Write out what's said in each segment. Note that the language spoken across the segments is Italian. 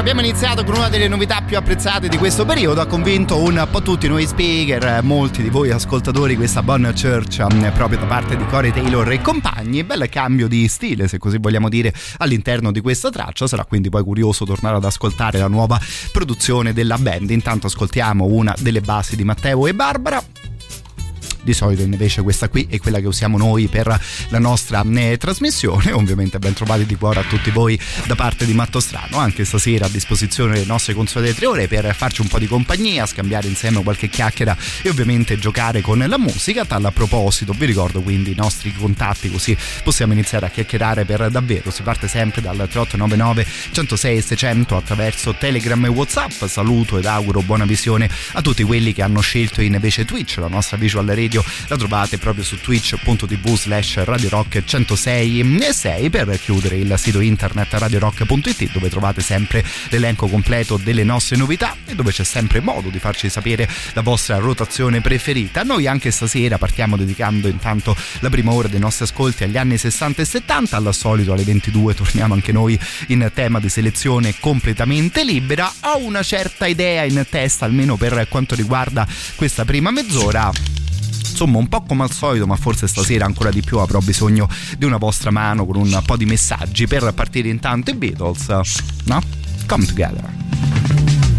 Abbiamo iniziato con una delle novità più apprezzate di questo periodo, ha convinto un po' tutti noi speaker, molti di voi ascoltatori, questa Bonne Church mm, proprio da parte di Corey Taylor e compagni, bel cambio di stile se così vogliamo dire all'interno di questa traccia, sarà quindi poi curioso tornare ad ascoltare la nuova produzione della band, intanto ascoltiamo una delle basi di Matteo e Barbara di solito invece questa qui è quella che usiamo noi per la nostra eh, trasmissione. Ovviamente ben trovati di cuore a tutti voi da parte di Matto Strano. Anche stasera a disposizione le nostre consuete tre ore per farci un po' di compagnia scambiare insieme qualche chiacchiera e ovviamente giocare con la musica. Tal proposito vi ricordo quindi i nostri contatti così possiamo iniziare a chiacchierare per davvero. Si parte sempre dal 3899 106 600 attraverso Telegram e Whatsapp. Saluto ed auguro buona visione a tutti quelli che hanno scelto invece Twitch la nostra visual radio radio la trovate proprio su twitch.tv slash radio rock 106 e 6 per chiudere il sito internet radiorock.it dove trovate sempre l'elenco completo delle nostre novità e dove c'è sempre modo di farci sapere la vostra rotazione preferita. Noi anche stasera partiamo dedicando intanto la prima ora dei nostri ascolti agli anni 60 e 70, al solito alle 22 torniamo anche noi in tema di selezione completamente libera. Ho una certa idea in testa almeno per quanto riguarda questa prima mezz'ora insomma un po' come al solito ma forse stasera ancora di più avrò bisogno di una vostra mano con un po' di messaggi per partire intanto i Beatles no? Come Together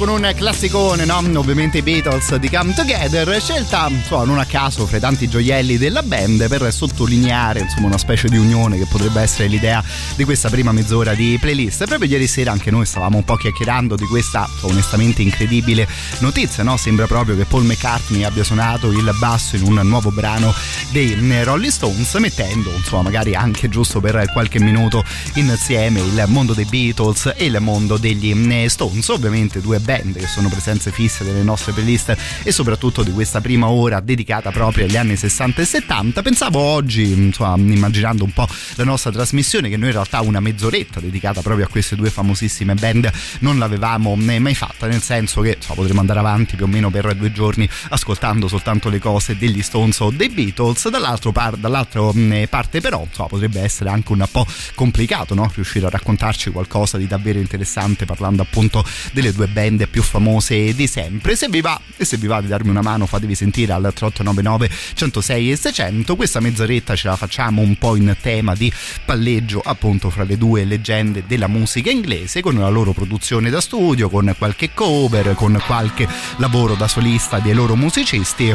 con un classicone, no? Ovviamente i Beatles di Come Together, scelta insomma, non a caso fra i tanti gioielli della band per sottolineare insomma una specie di unione che potrebbe essere l'idea di questa prima mezz'ora di playlist. Proprio ieri sera anche noi stavamo un po' chiacchierando di questa onestamente incredibile notizia, no? Sembra proprio che Paul McCartney abbia suonato il basso in un nuovo brano dei Rolling Stones, mettendo insomma magari anche giusto per qualche minuto insieme il mondo dei Beatles e il mondo degli Stones ovviamente due band che sono presenze fisse delle nostre playlist e soprattutto di questa prima ora dedicata proprio agli anni 60 e 70. Pensavo oggi, insomma, immaginando un po' la nostra trasmissione, che noi in realtà una mezz'oretta dedicata proprio a queste due famosissime band non l'avevamo mai fatta, nel senso che insomma, potremmo andare avanti più o meno per due giorni ascoltando soltanto le cose degli Stones o dei Beatles. Par- dall'altra parte però insomma, potrebbe essere anche un po' complicato no? riuscire a raccontarci qualcosa di davvero interessante parlando appunto delle due band più famose di sempre. Se vi va e se vi va di darmi una mano fatevi sentire al 3899 106 e 600. Questa mezz'oretta ce la facciamo un po' in tema di palleggio appunto fra le due leggende della musica inglese con la loro produzione da studio, con qualche cover, con qualche lavoro da solista dei loro musicisti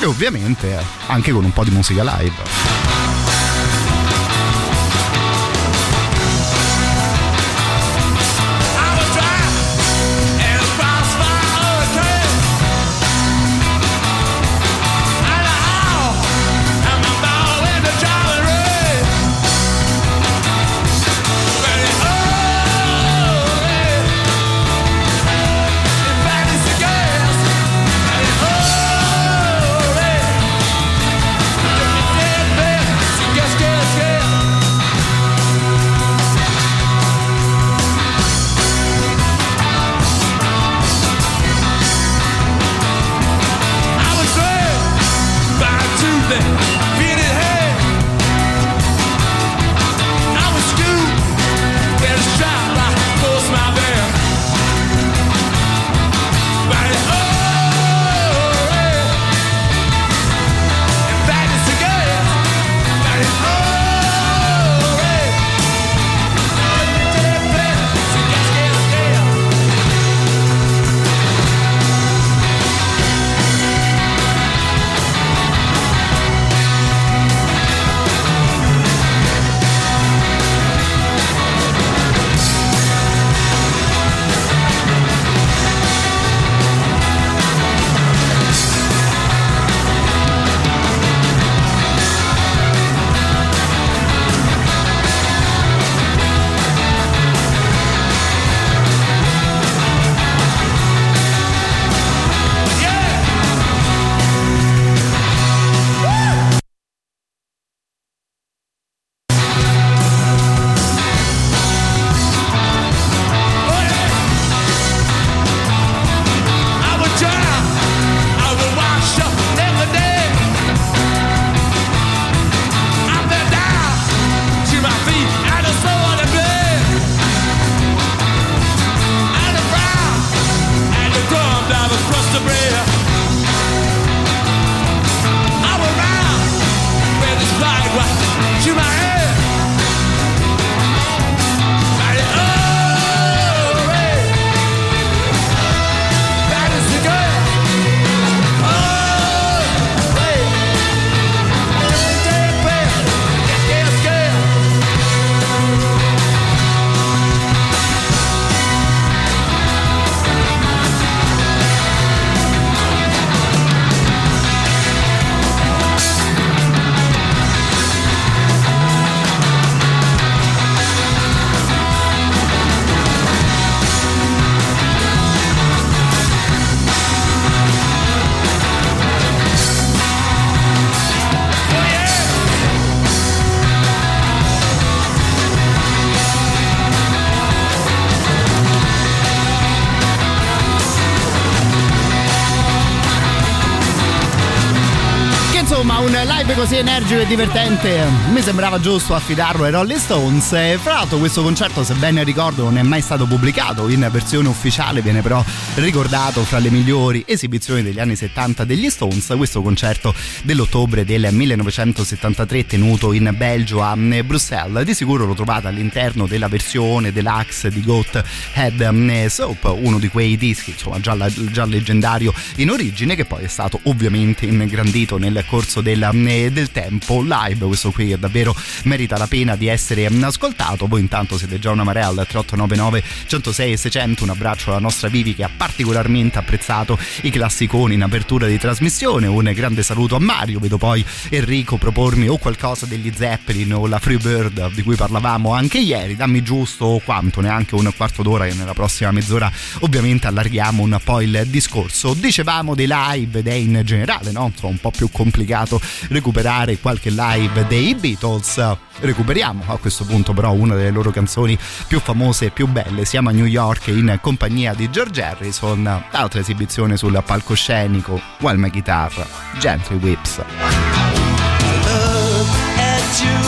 e ovviamente anche con un po' di musica live. Live così energico e divertente mi sembrava giusto affidarlo ai Rolling Stones e fra l'altro questo concerto se ben ricordo non è mai stato pubblicato. In versione ufficiale viene però ricordato fra le migliori esibizioni degli anni 70 degli Stones. Questo concerto dell'ottobre del 1973 tenuto in Belgio a Bruxelles. Di sicuro lo trovate all'interno della versione deluxe di Goat Head Soap uno di quei dischi insomma già, già leggendario in origine che poi è stato ovviamente ingrandito nel corso del, del tempo live. Questo qui davvero merita la pena di essere ascoltato. Voi intanto siete già una marea al 3899 106 e 600 un abbraccio alla nostra Vivi che ha particolarmente apprezzato i classiconi in apertura di trasmissione. Un grande saluto a Mario. Vedo poi Enrico propormi o qualcosa degli Zeppelin o la Freebird di cui parlavamo anche ieri. Dammi giusto quanto neanche un quarto d'ora e nella prossima mezz'ora ovviamente allarghiamo un po' il discorso. Dicevamo dei live ed è in generale no? Un po' più complicato recuperare qualche live dei Beatles. Recuperiamo a questo punto però una delle loro canzoni più famose e più belle. Siamo a New York in compagnia di George Harrison, altra esibizione sul palcoscenico, While My Guitar, Gently Whips. degli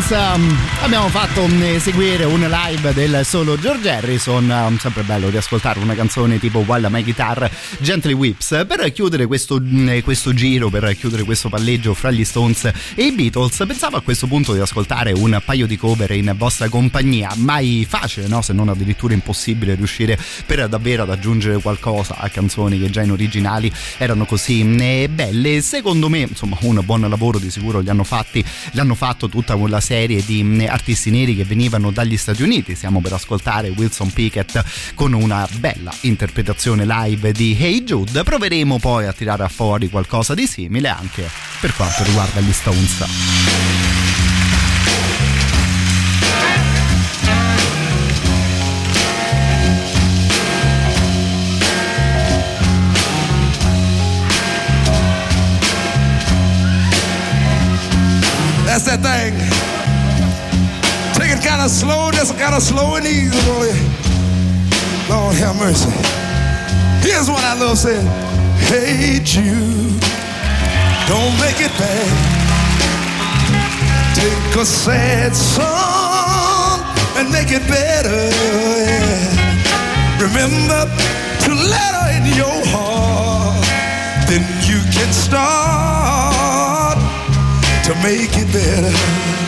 Stones um, abbiamo fatto um, seguire un live del solo George Harrison. Um, sempre bello riascoltare una canzone tipo While My Guitar Gently Whips per chiudere questo, mm, questo, giro per chiudere questo palleggio fra gli Stones e i Beatles pensavo a questo punto di ascoltare un paio di cover in vostra compagnia. Mai facile no? se non addirittura impossibile riuscire per davvero ad aggiungere qualcosa a canzoni che già in originali erano così mm, belle. Secondo me insomma un buon lavoro di sicuro li hanno fatti l'hanno fatto tutta quella serie di mm, artisti neri che venivano dagli Stati Uniti. Stiamo per ascoltare Wilson Pickett con una bella interpretazione live di Hey Jude. Proveremo poi a tirare fuori qualcosa di simile anche per quanto riguarda gli Stones. Slow, just kind of slow and easy, boy. Lord have mercy. Here's what I love saying. Hey Jude, don't make it bad. Take a sad song and make it better. Yeah. Remember to let her in your heart. Then you can start to make it better.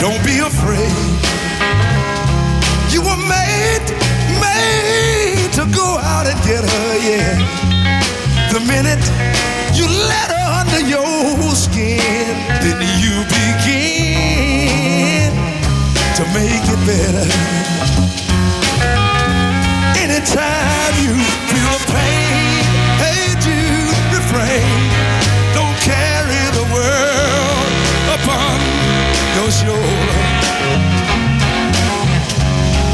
Don't be afraid. You were made, made to go out and get her, yeah. The minute you let her under your skin, then you begin to make it better. Anytime you shoulder.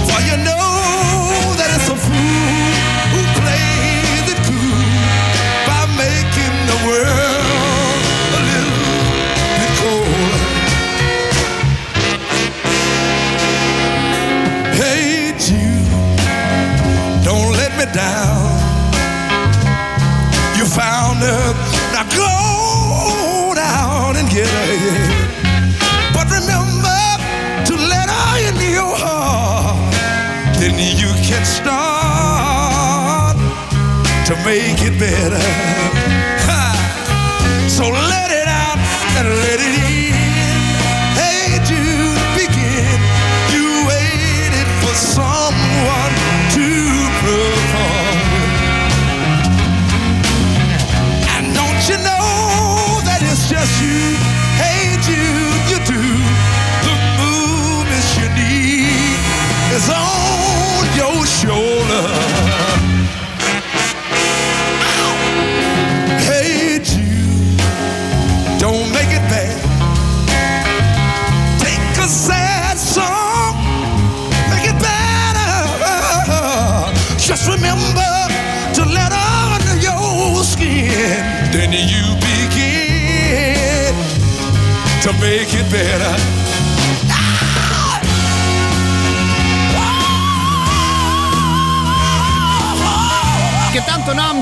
For you know that it's a fool who plays it cool by making the world a little bit colder. Hey Jude, don't let me down. You found her, can start to make it better.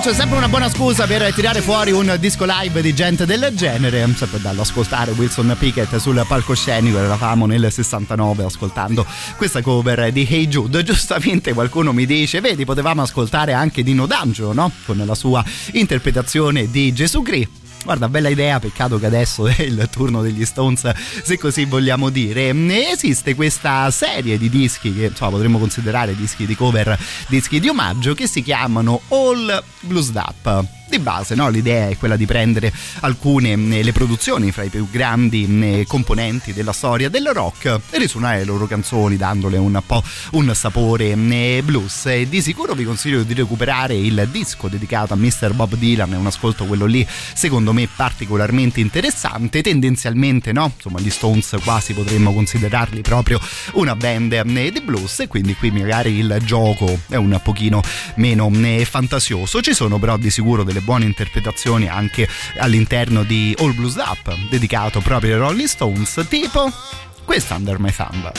C'è sempre una buona scusa per tirare fuori un disco live di gente del genere. Sempre bello ascoltare Wilson Pickett sul palcoscenico. Eravamo nel 69 ascoltando questa cover di Hey Jude. Giustamente qualcuno mi dice: Vedi, potevamo ascoltare anche Dino D'Angelo, no? Con la sua interpretazione di Gesù Cristo. Guarda, bella idea, peccato che adesso è il turno degli Stones, se così vogliamo dire. Esiste questa serie di dischi che insomma, potremmo considerare dischi di cover, dischi di omaggio, che si chiamano All Blues Up di base no? l'idea è quella di prendere alcune le produzioni fra i più grandi componenti della storia del rock e risuonare le loro canzoni dandole un po' un sapore blues e di sicuro vi consiglio di recuperare il disco dedicato a Mr. Bob Dylan è un ascolto quello lì secondo me particolarmente interessante tendenzialmente no insomma gli Stones quasi potremmo considerarli proprio una band di blues e quindi qui magari il gioco è un pochino meno fantasioso ci sono però di sicuro delle buone interpretazioni anche all'interno di All Blues Up, dedicato proprio ai Rolling Stones, tipo questa Under My Thumb.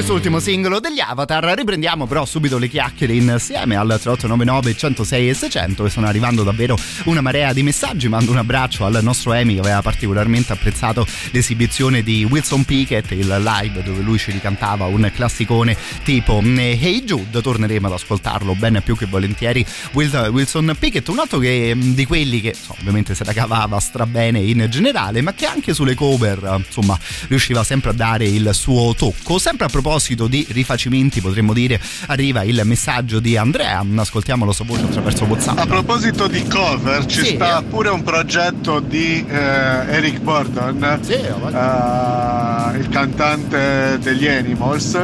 Quest'ultimo singolo degli Avatar. Riprendiamo però subito le chiacchiere insieme al 3899 106 e 600 e sono arrivando davvero una marea di messaggi. Mando un abbraccio al nostro Emi che aveva particolarmente apprezzato l'esibizione di Wilson Pickett, il live dove lui ci ricantava un classicone tipo eh, Hey Jude. Torneremo ad ascoltarlo ben più che volentieri. Wilson Pickett, un altro che, mm, di quelli che so, ovviamente se la cavava strabene in generale, ma che anche sulle cover insomma riusciva sempre a dare il suo tocco. Sempre a proposito di rifacimenti, potremmo dire, arriva il messaggio di Andrea. Ascoltiamo sua voce attraverso WhatsApp. A proposito di cover, ci sì. sta pure un progetto di eh, Eric Burdon, sì, uh, il cantante degli Animals.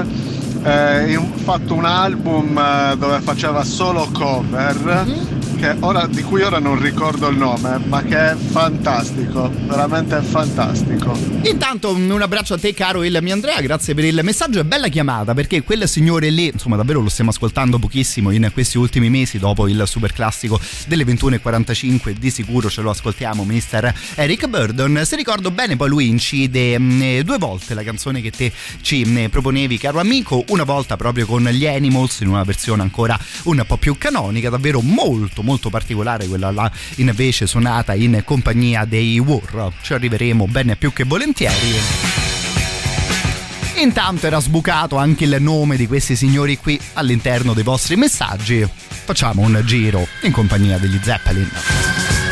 Eh, fatto un album eh, dove faceva solo cover. Mm-hmm ora, di cui ora non ricordo il nome, ma che è fantastico, veramente fantastico. Intanto un abbraccio a te caro il mio Andrea, grazie per il messaggio e bella chiamata perché quel signore lì, insomma davvero lo stiamo ascoltando pochissimo in questi ultimi mesi dopo il super classico delle 21.45, di sicuro ce lo ascoltiamo, mister Eric Burdon. Se ricordo bene poi lui incide mh, mm, due volte la canzone che te ci mh, mm, proponevi caro amico, una volta proprio con gli Animals in una versione ancora un po' più canonica, davvero molto molto particolare, quella là invece suonata in compagnia dei War. Ci arriveremo ben più che volentieri. Intanto era sbucato anche il nome di questi signori qui all'interno dei vostri messaggi. Facciamo un giro in compagnia degli Zeppelin.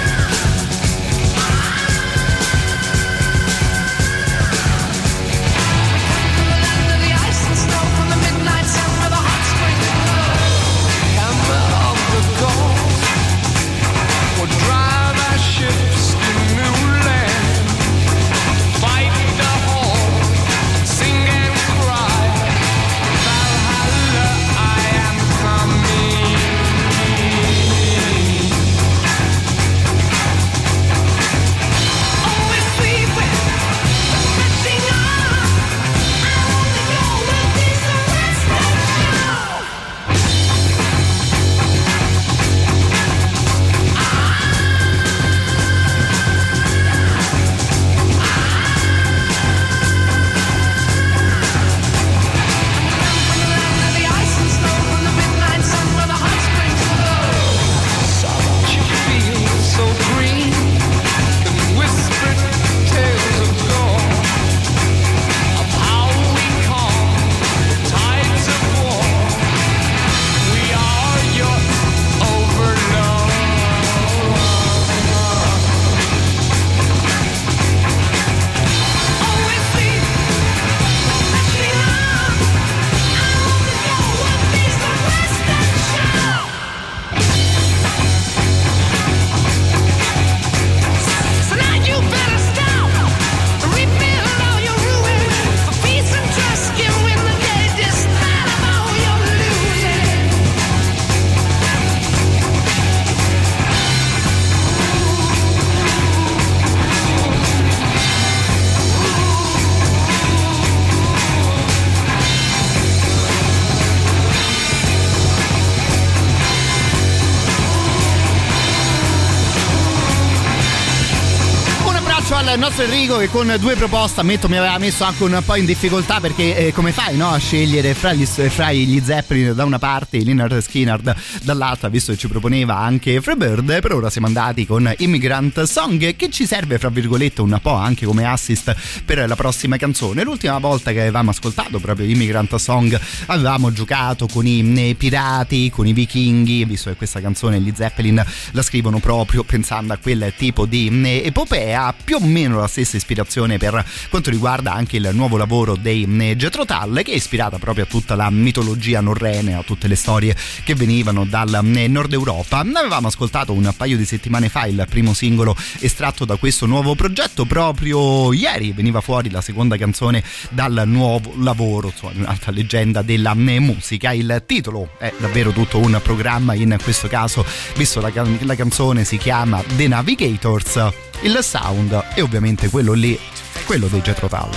Nostro Enrico che con due proposte ammetto mi aveva messo anche un po' in difficoltà perché eh, come fai no, a scegliere fra gli, fra gli Zeppelin da una parte e Leonard Skinner dall'altra visto che ci proponeva anche Freebird per ora siamo andati con Immigrant Song che ci serve fra virgolette un po' anche come assist per la prossima canzone. L'ultima volta che avevamo ascoltato proprio Immigrant Song avevamo giocato con i eh, pirati con i vichinghi visto che questa canzone gli Zeppelin la scrivono proprio pensando a quel tipo di eh, epopea più o meno la stessa ispirazione per quanto riguarda anche il nuovo lavoro dei Jethro Tull che è ispirata proprio a tutta la mitologia norrene, a tutte le storie che venivano dal nord Europa. Avevamo ascoltato un paio di settimane fa il primo singolo estratto da questo nuovo progetto, proprio ieri veniva fuori la seconda canzone dal nuovo lavoro, insomma, un'altra leggenda della musica. Il titolo è davvero tutto un programma in questo caso, visto la, la canzone si chiama The Navigators il sound è ovviamente quello lì, quello dei Jetro Tull.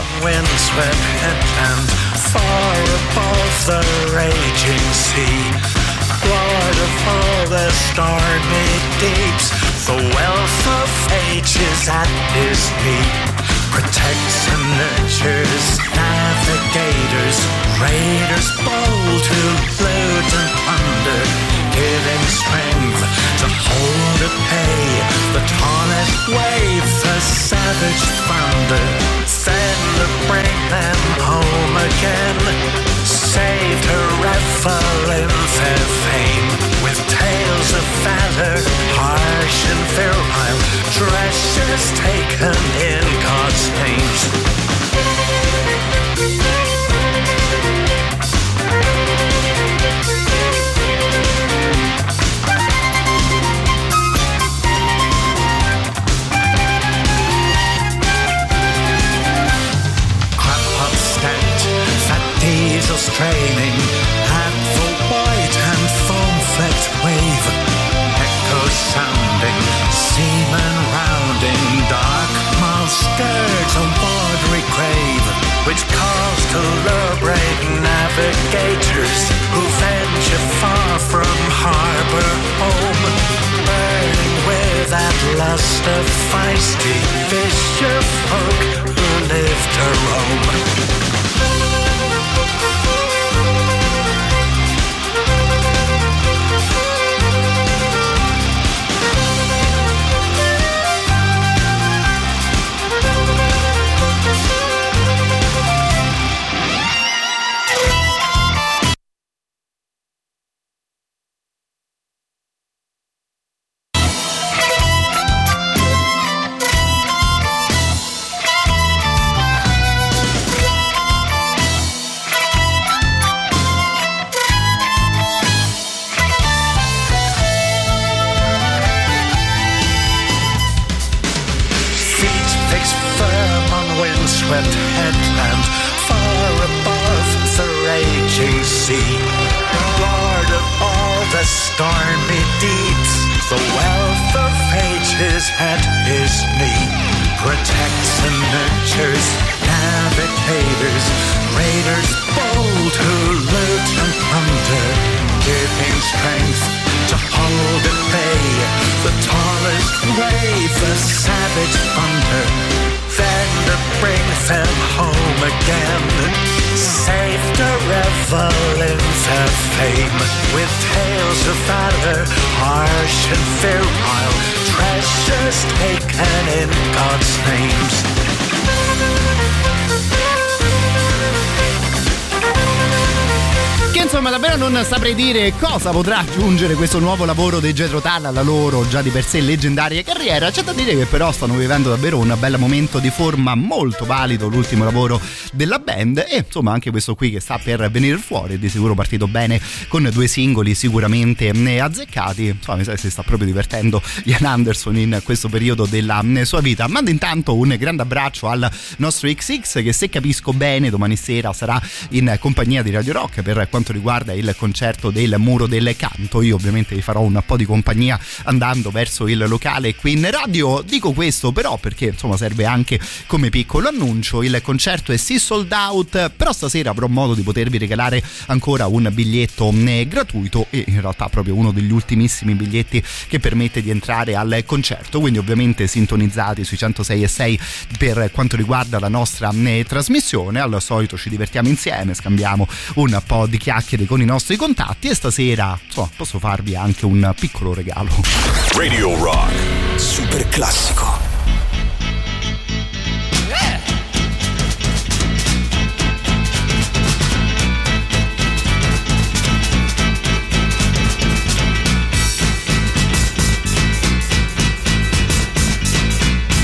Waterfall, the stormy deeps, the wealth of ages at his feet. Protects and nurtures navigators, raiders bold to loot and plunder giving strength hold at pay the tallest wave, the savage thunder. Then to bring them home again, saved her revel in fair fame with tales of valor, harsh and virile, treasures taken in God's names. Training at the white and foam-flecked wave. Echoes sounding, seamen rounding, dark mouth skirts a watery grave, which calls to lure-brave navigators who venture far from harbor home. Burning with that lust of feisty fisher folk who live to roam. fame with tales of valor, harsh and virile, treasures taken in God's names. Dire cosa potrà aggiungere questo nuovo lavoro dei Jetro Tull alla loro già di per sé leggendaria carriera. C'è da dire che però stanno vivendo davvero un bel momento di forma molto valido, l'ultimo lavoro della band e insomma anche questo qui che sta per venire fuori di sicuro partito bene con due singoli sicuramente azzeccati. Insomma, mi sa che si sta proprio divertendo Ian Anderson in questo periodo della sua vita. Mando intanto un grande abbraccio al nostro XX che se capisco bene domani sera sarà in compagnia di Radio Rock per quanto quanto riguarda il concerto del Muro del Canto. Io ovviamente vi farò un po' di compagnia andando verso il locale qui in radio. Dico questo però perché insomma serve anche come piccolo annuncio. Il concerto è sì sold out, però stasera avrò modo di potervi regalare ancora un biglietto eh, gratuito e in realtà proprio uno degli ultimissimi biglietti che permette di entrare al concerto. Quindi ovviamente sintonizzati sui 106 e 6 per quanto riguarda la nostra eh, trasmissione. Al solito ci divertiamo insieme, scambiamo un po' di chiacchiere con i nostri contatti e stasera insomma, posso farvi anche un piccolo regalo. Radio Rock. Super classico.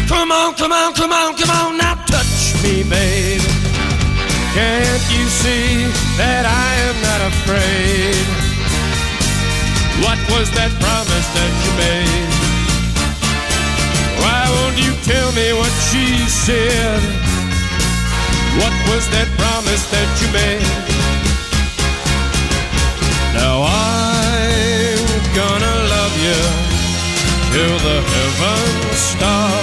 Come on, come on, come on, come on, now touch me, baby. Can't you see that I am not afraid? What was that promise that you made? Why won't you tell me what she said? What was that promise that you made? Now I'm gonna love you till the heavens stop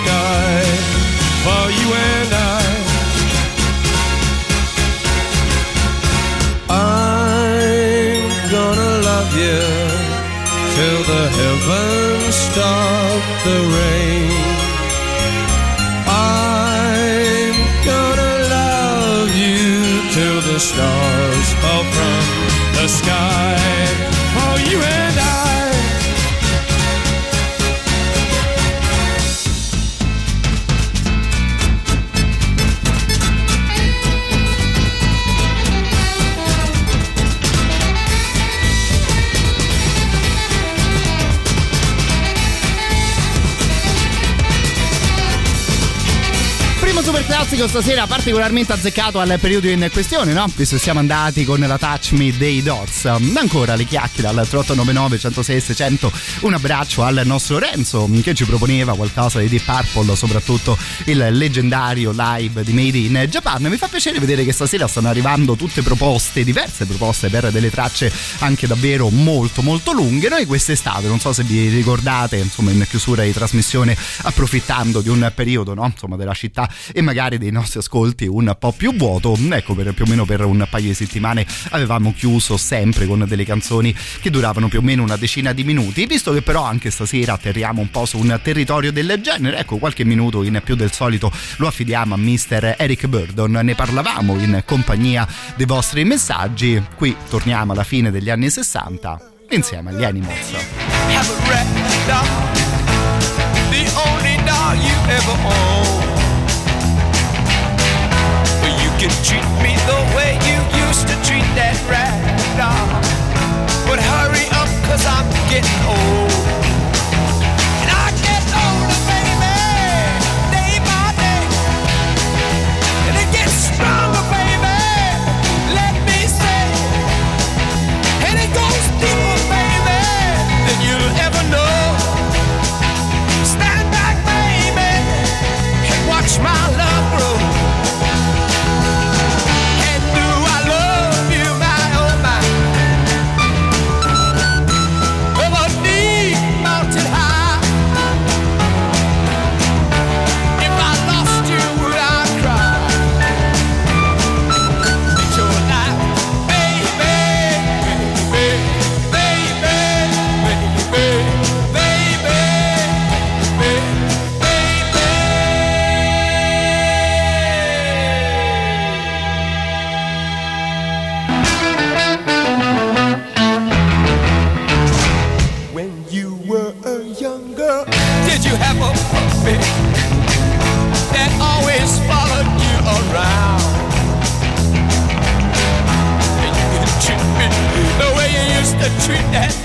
sky for you and I. I'm gonna love you till the heavens stop the rain. Classico stasera particolarmente azzeccato al periodo in questione, no? Visto che siamo andati con la Touch Me dei Dots. Ancora le chiacchiere al 3899 106 600. Un abbraccio al nostro Renzo che ci proponeva qualcosa di Deep Purple, soprattutto il leggendario live di Made in Japan. Mi fa piacere vedere che stasera stanno arrivando tutte proposte, diverse proposte per delle tracce anche davvero molto molto lunghe. Noi quest'estate, non so se vi ricordate, insomma in chiusura di trasmissione, approfittando di un periodo, no? Insomma della città e magari dei nostri ascolti un po' più vuoto. Ecco, per più o meno per un paio di settimane avevamo chiuso sempre con delle canzoni che duravano più o meno una decina di minuti. Visto che però anche stasera atterriamo un po' su un territorio del genere, ecco, qualche minuto in più del solito lo affidiamo a Mr. Eric Burdon. Ne parlavamo in compagnia dei vostri messaggi. Qui torniamo alla fine degli anni 60 insieme agli Animals. have a rat dog, the only dog you ever owned. Can treat me the way you used to treat that rat dog. But hurry up, cause I'm getting old. the treat that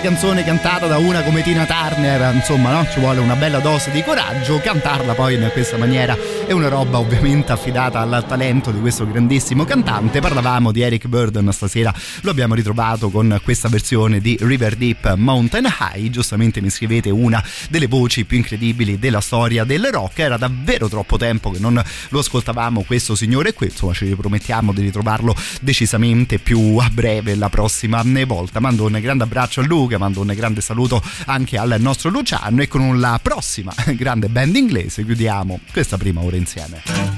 canzone cantata insomma, no? Ci vuole una bella dose di coraggio, cantarla poi in questa maniera è una roba ovviamente affidata al talento di questo grandissimo cantante. Parlavamo di Eric Burden stasera, lo abbiamo ritrovato con questa versione di River Deep Mountain High. Giustamente mi scrivete una delle voci più incredibili della storia del rock. Era davvero troppo tempo che non lo ascoltavamo questo signore qui, insomma ci ripromettiamo di ritrovarlo decisamente più a breve la prossima volta. Mando un grande abbraccio a Luca, mando un grande saluto anche al nostro Luciano e con la prossima grande band inglese chiudiamo questa prima ora insieme.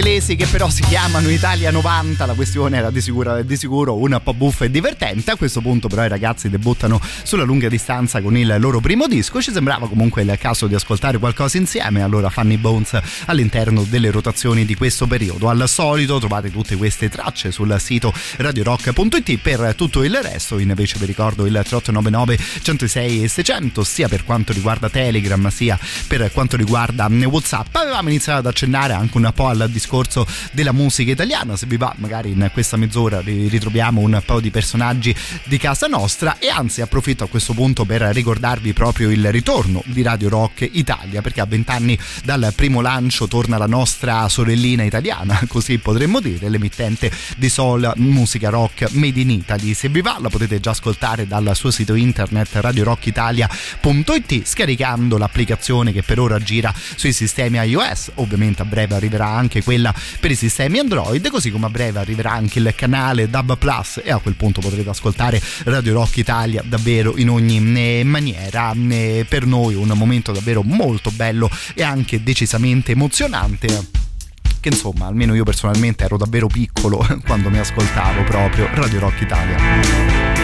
Inglesi che però si chiamano Italia 90, la questione era di sicuro, di sicuro un po' buffa e divertente. A questo punto però i ragazzi debuttano sulla lunga distanza con il loro primo disco, ci sembrava comunque il caso di ascoltare qualcosa insieme, allora Funny Bones all'interno delle rotazioni di questo periodo. Al solito trovate tutte queste tracce sul sito radiorock.it per tutto il resto, invece vi ricordo il 3899 106 e 600 sia per quanto riguarda Telegram sia per quanto riguarda Whatsapp. Avevamo iniziato ad accennare anche un po' al discorso della musica italiana. Se vi va, magari in questa mezz'ora ritroviamo un po' di personaggi di casa nostra. E anzi, approfitto a questo punto per ricordarvi proprio il ritorno di Radio Rock Italia, perché a vent'anni dal primo lancio torna la nostra sorellina italiana, così potremmo dire, l'emittente di soul musica rock made in Italy. Se vi va, la potete già ascoltare dal suo sito internet radiorockitalia.it scaricando l'applicazione che per ora gira sui sistemi iOS. Ovviamente a breve arriverà anche quella per i sistemi Android, così come a breve arriverà anche il canale Dub Plus e a quel punto potrete ascoltare Radio Rock Italia davvero in ogni eh, maniera. Eh, per noi un momento davvero molto bello e anche decisamente emozionante che insomma almeno io personalmente ero davvero piccolo quando mi ascoltavo proprio Radio Rock Italia.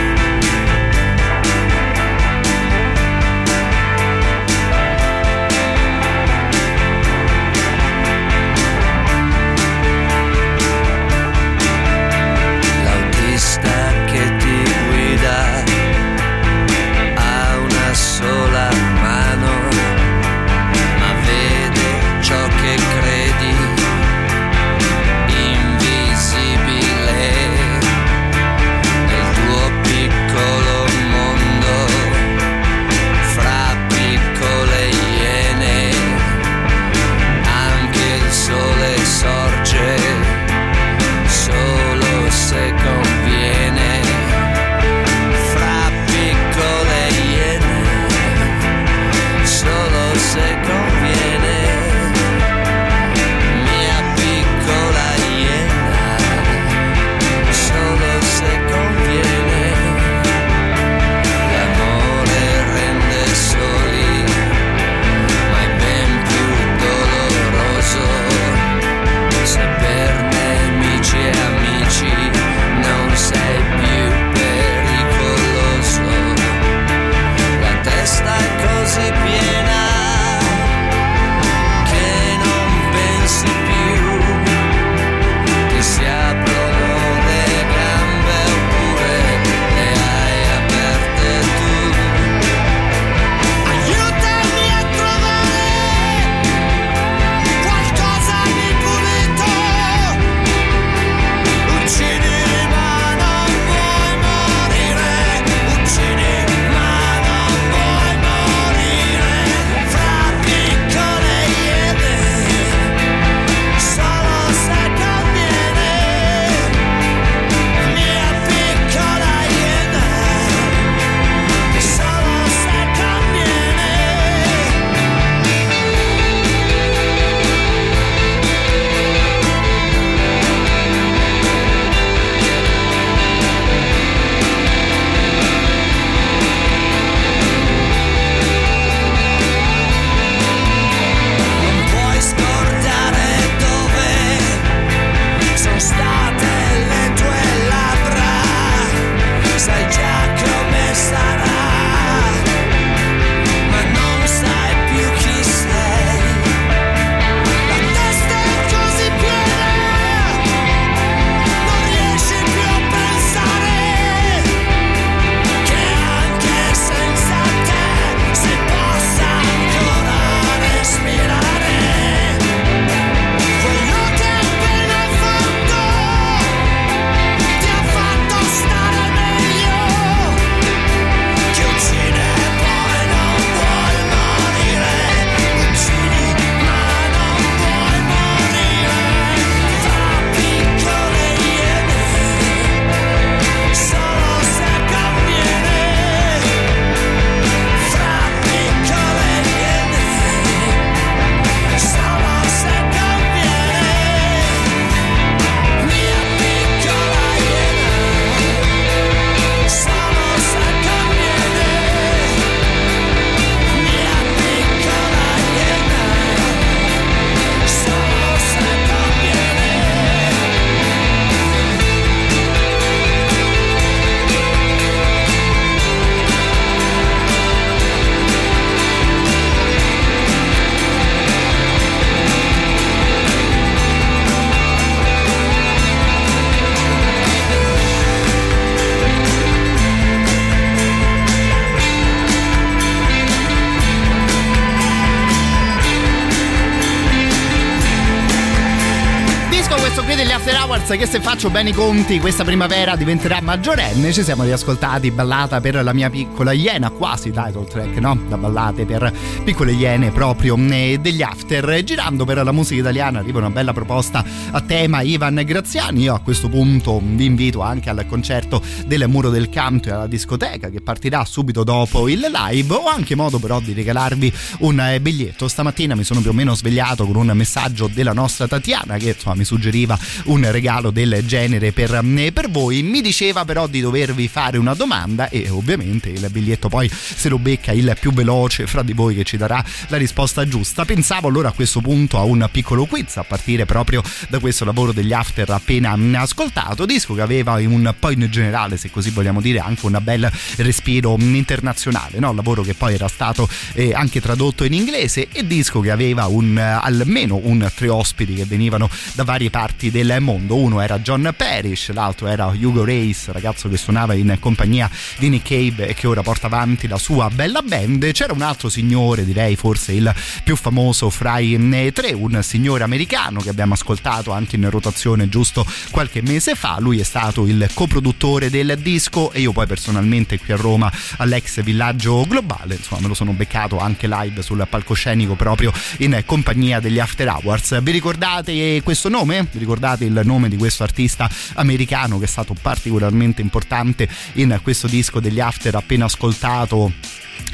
Che se faccio bene i conti questa primavera diventerà maggiorenne. Ci siamo riascoltati ballata per la mia piccola iena, quasi title track, no? Da ballate per piccole iene proprio degli After. Girando per la musica italiana arriva una bella proposta a tema Ivan Graziani. Io a questo punto vi invito anche al concerto del Muro del Canto e alla discoteca che partirà subito dopo il live. Ho anche modo però di regalarvi un eh, biglietto. Stamattina mi sono più o meno svegliato con un messaggio della nostra Tatiana che insomma mi suggeriva un regalo del genere per, eh, per voi. Mi diceva però di dovervi fare una domanda e ovviamente il biglietto poi se lo becca il più veloce fra di voi che ci darà la risposta giusta. Pensavo allora a questo punto a un piccolo quiz a partire proprio da questo lavoro degli after appena ascoltato, disco che aveva un po' in generale, se così vogliamo dire, anche un bel respiro internazionale, no? lavoro che poi era stato eh, anche tradotto in inglese e disco che aveva un, almeno un tre ospiti che venivano da varie parti del mondo. Uno era John Parrish, l'altro era Hugo Race, ragazzo che suonava in compagnia di Nick Cave e che ora porta avanti la sua bella band. C'era un altro signore, direi forse il più famoso fra i tre, un signore americano che abbiamo ascoltato anche in rotazione giusto qualche mese fa. Lui è stato il coproduttore del disco e io poi personalmente qui a Roma all'ex villaggio globale, insomma me lo sono beccato anche live sul palcoscenico proprio in compagnia degli After Hours. Vi ricordate questo nome? Vi ricordate il nome di questo artista americano che è stato particolarmente importante in questo disco degli After appena ascoltato?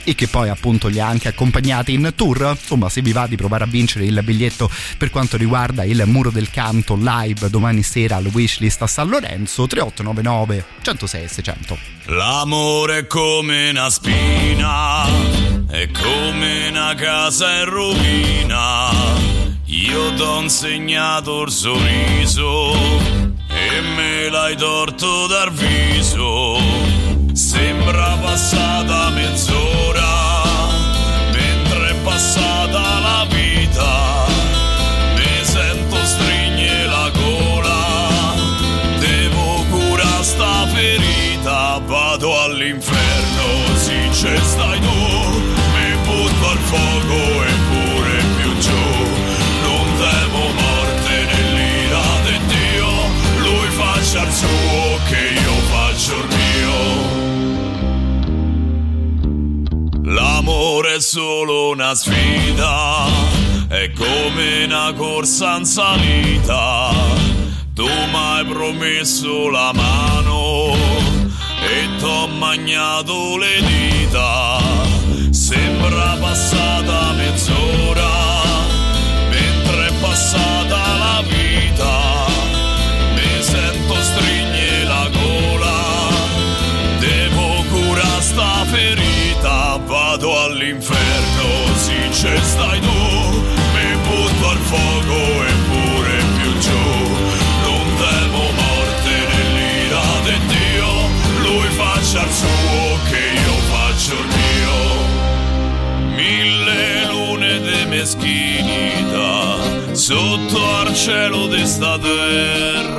e che poi appunto li ha anche accompagnati in tour. Insomma, se vi va di provare a vincere il biglietto per quanto riguarda il Muro del Canto live domani sera al Wishlist a San Lorenzo 3899 106 600. L'amore è come una spina, è come una casa in rovina. Io t'ho insegnato il sorriso e me l'hai torto dal viso Sembra passata mezz'ora, mentre è passata la vita. Suo che io faccio il mio. L'amore è solo una sfida, è come una corsa in salita. Tu mi hai promesso la mano e t'ho magnato le dita. Sembra passata mezz'ora, mentre è passata la vita. C'è stai tu, mi butto al fuoco eppure più giù, non temo morte nell'ira di Dio, lui faccia il suo che io faccio il mio. Mille lune di meschinità sotto al cielo di sta terra,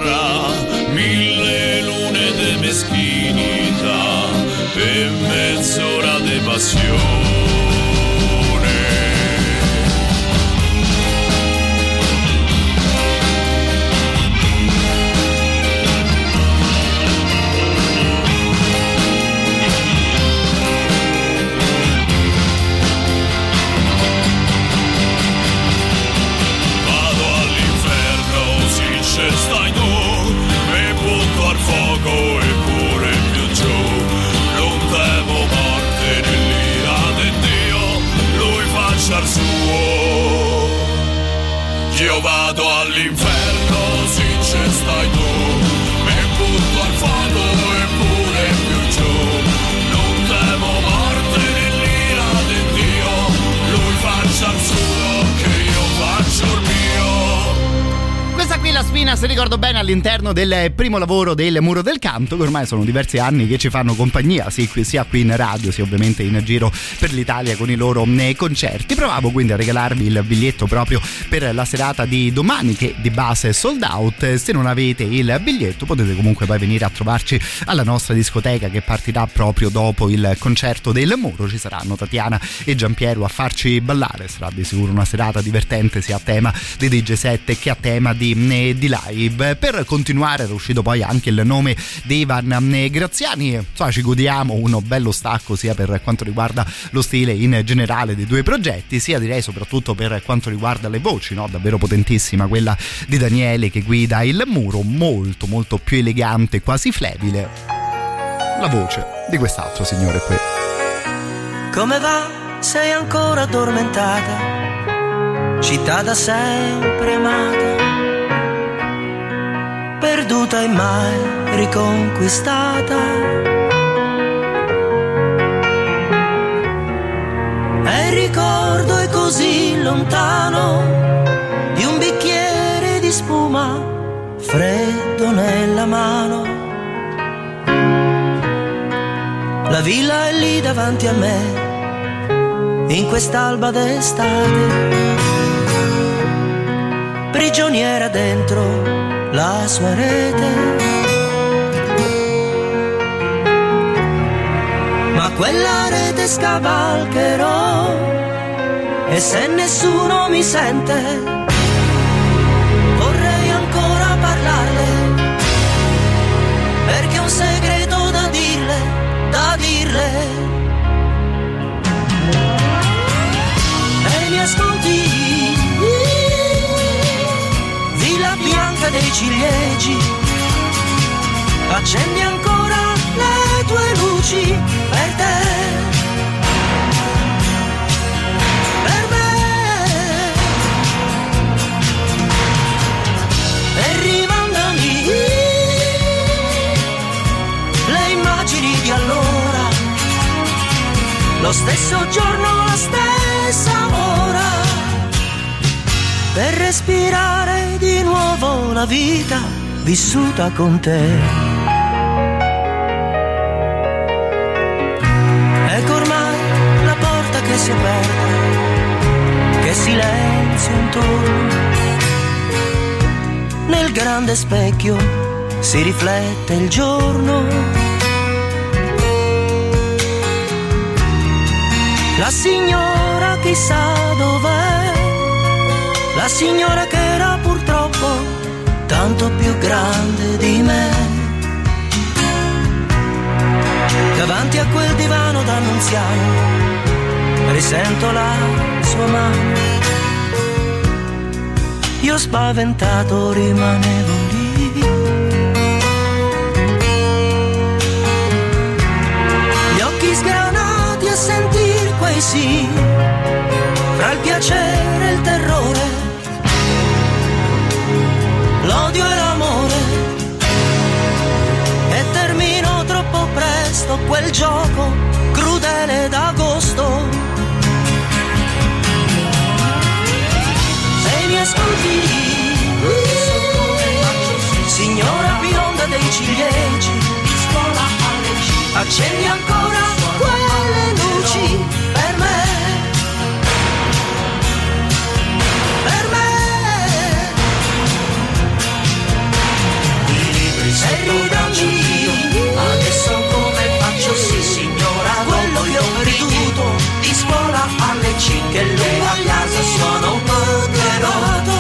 spina, se ricordo bene, all'interno del primo lavoro del Muro del Canto, che ormai sono diversi anni che ci fanno compagnia, sia qui in radio, sia ovviamente in giro per l'Italia con i loro eh, concerti. Provavo quindi a regalarvi il biglietto proprio per la serata di domani, che di base è sold out. Se non avete il biglietto, potete comunque poi venire a trovarci alla nostra discoteca che partirà proprio dopo il concerto del Muro. Ci saranno Tatiana e Giampiero a farci ballare. Sarà di sicuro una serata divertente sia a tema di DJ set che a tema di di live. Per continuare era uscito poi anche il nome di Ivan Graziani, insomma ci godiamo uno bello stacco sia per quanto riguarda lo stile in generale dei due progetti, sia direi soprattutto per quanto riguarda le voci, no? davvero potentissima quella di Daniele che guida il muro, molto molto più elegante, quasi flebile. La voce di quest'altro signore qui. Come va? Sei ancora addormentata? Città da sempre amata, perduta e mai riconquistata. E il ricordo è così lontano di un bicchiere di spuma freddo nella mano. La villa è lì davanti a me, in quest'alba d'estate, prigioniera dentro la sua rete. Ma quella rete scavalcherò e se nessuno mi sente, Dei ciliegi, accendi ancora le tue luci per te. Per me. E rimandami. Le immagini di allora, lo stesso giorno, la stessa ora, per respirare nuovo la vita vissuta con te. Ecco ormai la porta che si è aperta, che silenzio intorno. Nel grande specchio si riflette il giorno. La signora chissà dov'è, la signora che era purtroppo tanto più grande di me. Davanti a quel divano d'annunziano risento la sua mano. Io spaventato rimanevo lì. Gli occhi sgranati a sentir quei sì, fra il piacere quel gioco crudele d'agosto. Se mi ascolti, signora bionda dei ciliegi, accendi ancora quelle luci per me. Per me. I libri alle 5 e lui a casa suona un pocheroto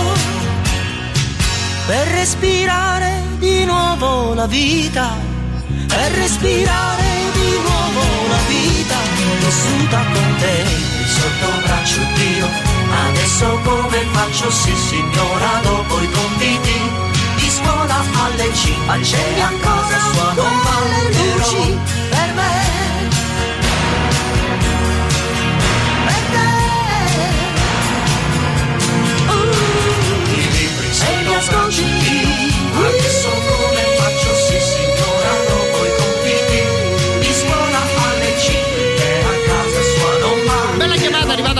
per respirare di nuovo la vita, per respirare di nuovo la vita vissuta con te. Sotto braccio Dio Adesso come faccio sì signora Dopo i compiti Di scuola alle 5 Accendi ancora suona un bandero per me. E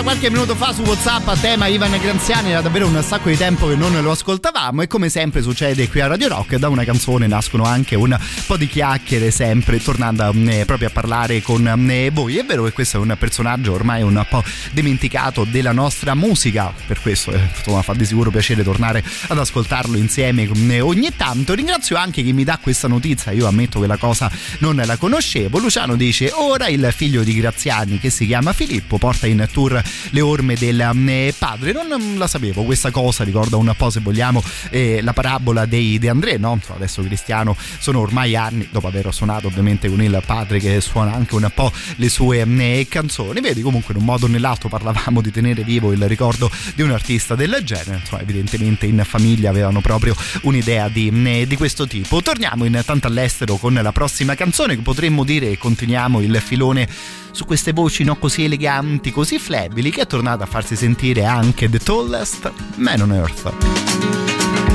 qualche minuto fa su WhatsApp a tema Ivan Granziani. Era davvero un sacco di tempo che non lo ascoltavamo. E come sempre succede qui a Radio Rock, da una canzone nascono anche un po' di chiacchiere, sempre tornando eh, proprio a parlare con eh, voi. È vero che questo è un personaggio ormai un po' dimenticato della nostra musica. Per questo eh, insomma, fa di sicuro piacere tornare ad ascoltarlo insieme eh, ogni tanto. Ringrazio anche chi mi dà questa notizia. Io ammetto che la cosa non la conoscevo. Luciano dice: Ora il figlio di Graziani, che si chiama Filippo, porta in tour le orme del eh, padre. Non la sapevo questa cosa, ricorda un po' se vogliamo eh, la parabola dei De André, no? Adesso Cristiano sono ormai anni, dopo aver suonato ovviamente con il padre che suona anche un po' le sue eh, canzoni. Vedi comunque in un modo o nell'altro parlavamo di tenere vivo il ricordo di un artista del genere, insomma evidentemente in famiglia avevano proprio un'idea di, eh, di questo tipo. Torniamo intanto all'estero con la prossima canzone che potremmo dire continuiamo il filone su queste voci non così eleganti, così flebili che è tornata a farsi sentire anche The Tallest Man on Earth.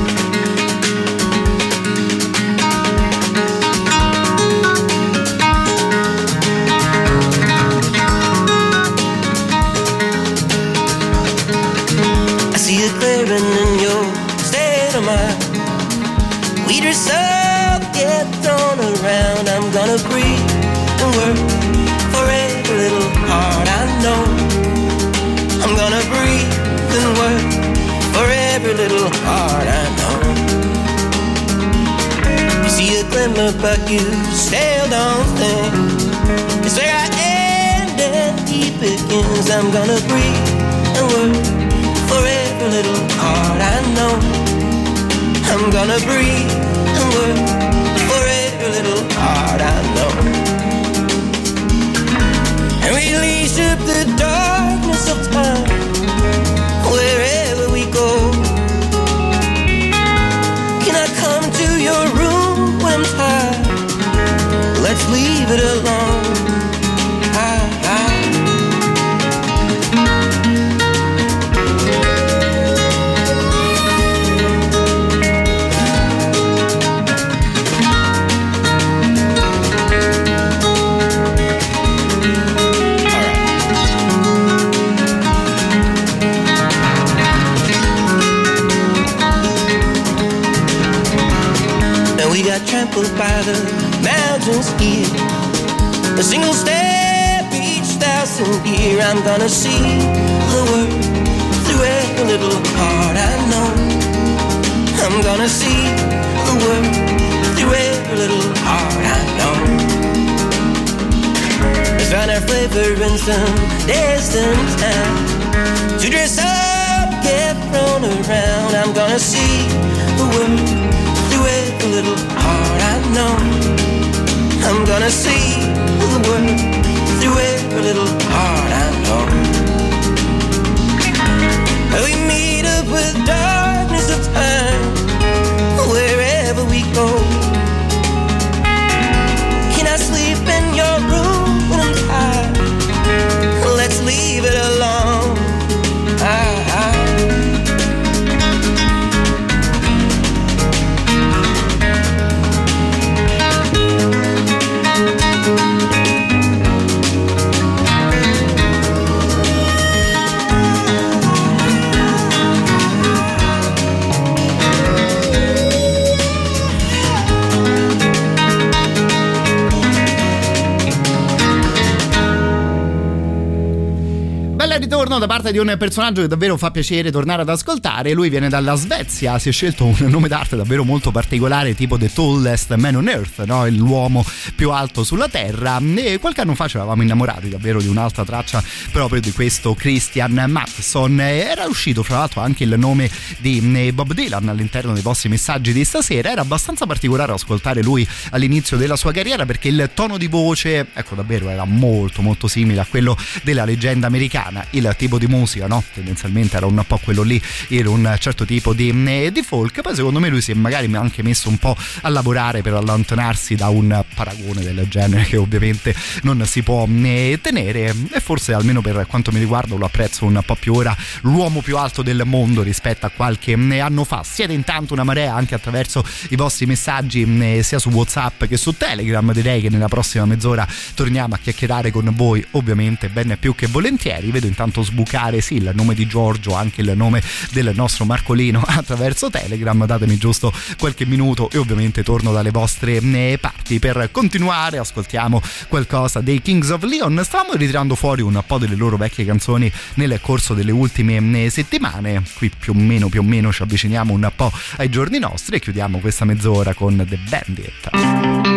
A but you still don't think it's where I end and he begins. I'm gonna breathe and work for every little heart I know. I'm gonna breathe and work for every little heart I know. And release up the darkness of time leave it alone. Ah, ah. trampled by the mountains here. A single step each thousand year, I'm gonna see the world through every little heart I know. I'm gonna see the world through every little heart I know. Let's find our flavor in some distant town. To dress up, get thrown around. I'm gonna see the world through every little heart I know. I'm gonna see every little heart I know. We meet up with darkness of time wherever we go. Da parte di un personaggio che davvero fa piacere tornare ad ascoltare. Lui viene dalla Svezia, si è scelto un nome d'arte davvero molto particolare, tipo The Tallest Man on Earth, no? l'uomo più alto sulla Terra. E qualche anno fa ci eravamo innamorati davvero di un'altra traccia proprio di questo Christian Matson. Era uscito fra l'altro anche il nome di mm, Bob Dylan all'interno dei vostri messaggi di stasera. Era abbastanza particolare ascoltare lui all'inizio della sua carriera perché il tono di voce, ecco davvero, era molto molto simile a quello della leggenda americana il tipo di musica, no? Tendenzialmente era un po' quello lì, era un certo tipo di, eh, di folk. Poi secondo me lui si è magari anche messo un po' a lavorare per allontanarsi da un paragone del genere che ovviamente non si può eh, tenere e forse almeno per quanto mi riguarda lo apprezzo un po' più ora l'uomo più alto del mondo rispetto a qualche eh, anno fa. Siete intanto una marea anche attraverso i vostri messaggi sia su WhatsApp che su Telegram. Direi che nella prossima mezz'ora torniamo a chiacchierare con voi, ovviamente ben più che volentieri. Vedo intanto fatto sbucare sì il nome di Giorgio, anche il nome del nostro Marcolino attraverso Telegram. Datemi giusto qualche minuto e ovviamente torno dalle vostre eh, parti per continuare. Ascoltiamo qualcosa dei Kings of Leon. Stavamo ritirando fuori un po' delle loro vecchie canzoni nel corso delle ultime eh, settimane. Qui più o meno, più o meno ci avviciniamo un po' ai giorni nostri e chiudiamo questa mezz'ora con The Bandit.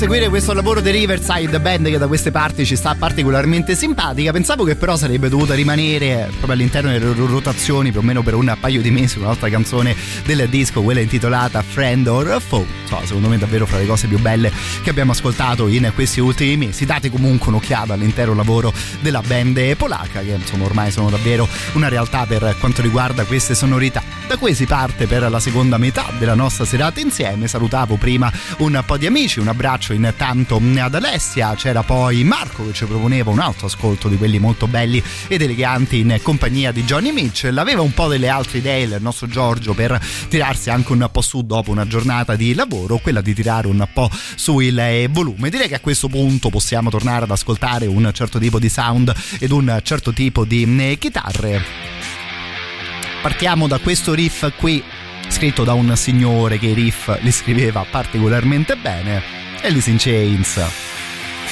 Seguire questo lavoro di Riverside Band che da queste parti ci sta particolarmente simpatica. Pensavo che però sarebbe dovuta rimanere proprio all'interno delle rotazioni più o meno per un paio di mesi un'altra canzone del disco, quella intitolata Friend or Foe. So, secondo me davvero fra le cose più belle che abbiamo ascoltato in questi ultimi mesi. Date comunque un'occhiata all'intero lavoro della band polacca che insomma ormai sono davvero una realtà per quanto riguarda queste sonorità. Da qui si parte per la seconda metà della nostra serata insieme. Salutavo prima un po' di amici, un abbraccio intanto ad Alessia, c'era poi Marco che ci proponeva un altro ascolto di quelli molto belli ed eleganti in compagnia di Johnny Mitchell. Aveva un po' delle altre idee il nostro Giorgio per tirarsi anche un po' su dopo una giornata di lavoro, quella di tirare un po' su il volume. Direi che a questo punto possiamo tornare ad ascoltare un certo tipo di sound ed un certo tipo di eh, chitarre. Partiamo da questo riff qui scritto da un signore che i riff li scriveva particolarmente bene, Alice in Chains.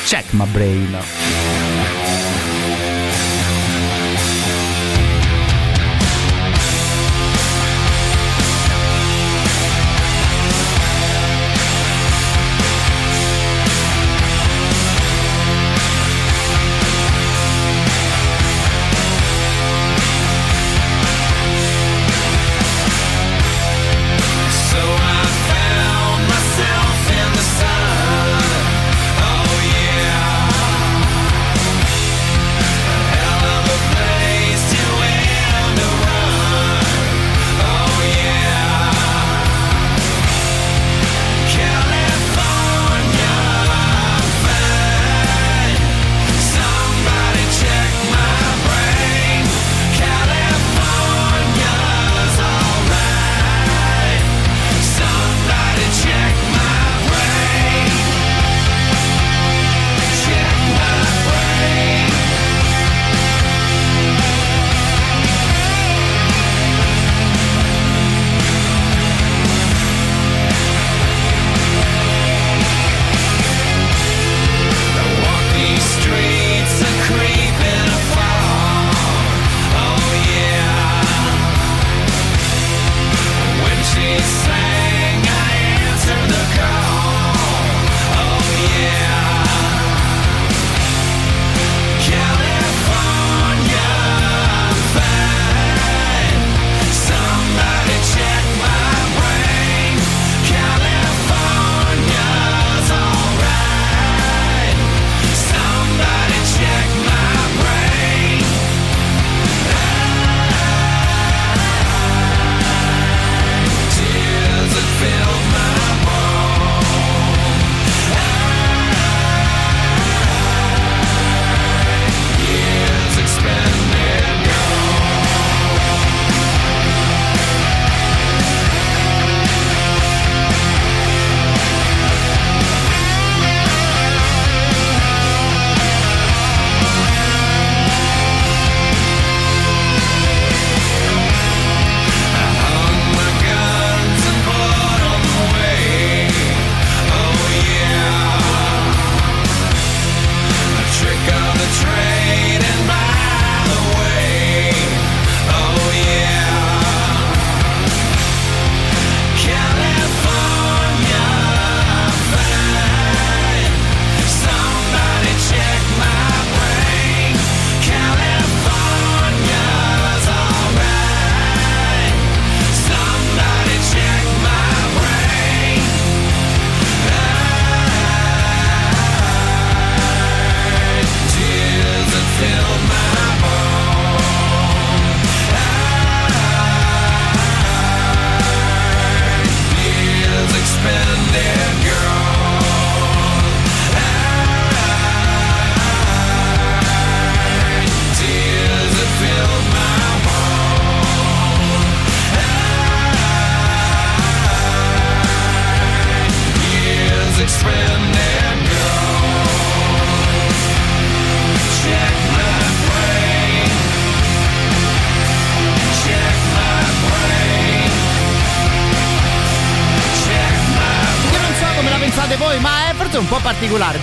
Check my brain.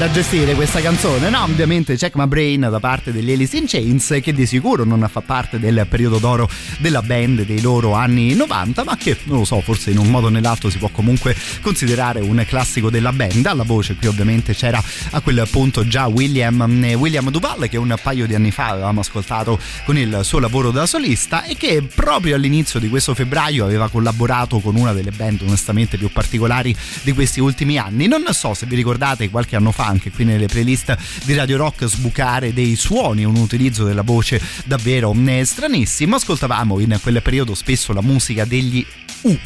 Da gestire questa canzone, no? Ovviamente Check My Brain da parte degli Alice in Chains, che di sicuro non fa parte del periodo d'oro della band dei loro anni 90, ma che non lo so, forse in un modo o nell'altro si può comunque considerare un classico della band. Alla voce qui ovviamente c'era a quel punto già William, eh, William Duval che un paio di anni fa avevamo ascoltato con il suo lavoro da solista e che proprio all'inizio di questo febbraio aveva collaborato con una delle band onestamente più particolari di questi ultimi anni. Non so se vi ricordate qualche anno fa anche qui nelle playlist di Radio Rock sbucare dei suoni, un utilizzo della voce davvero stranissimo. Ascoltavamo in quel periodo spesso la musica degli U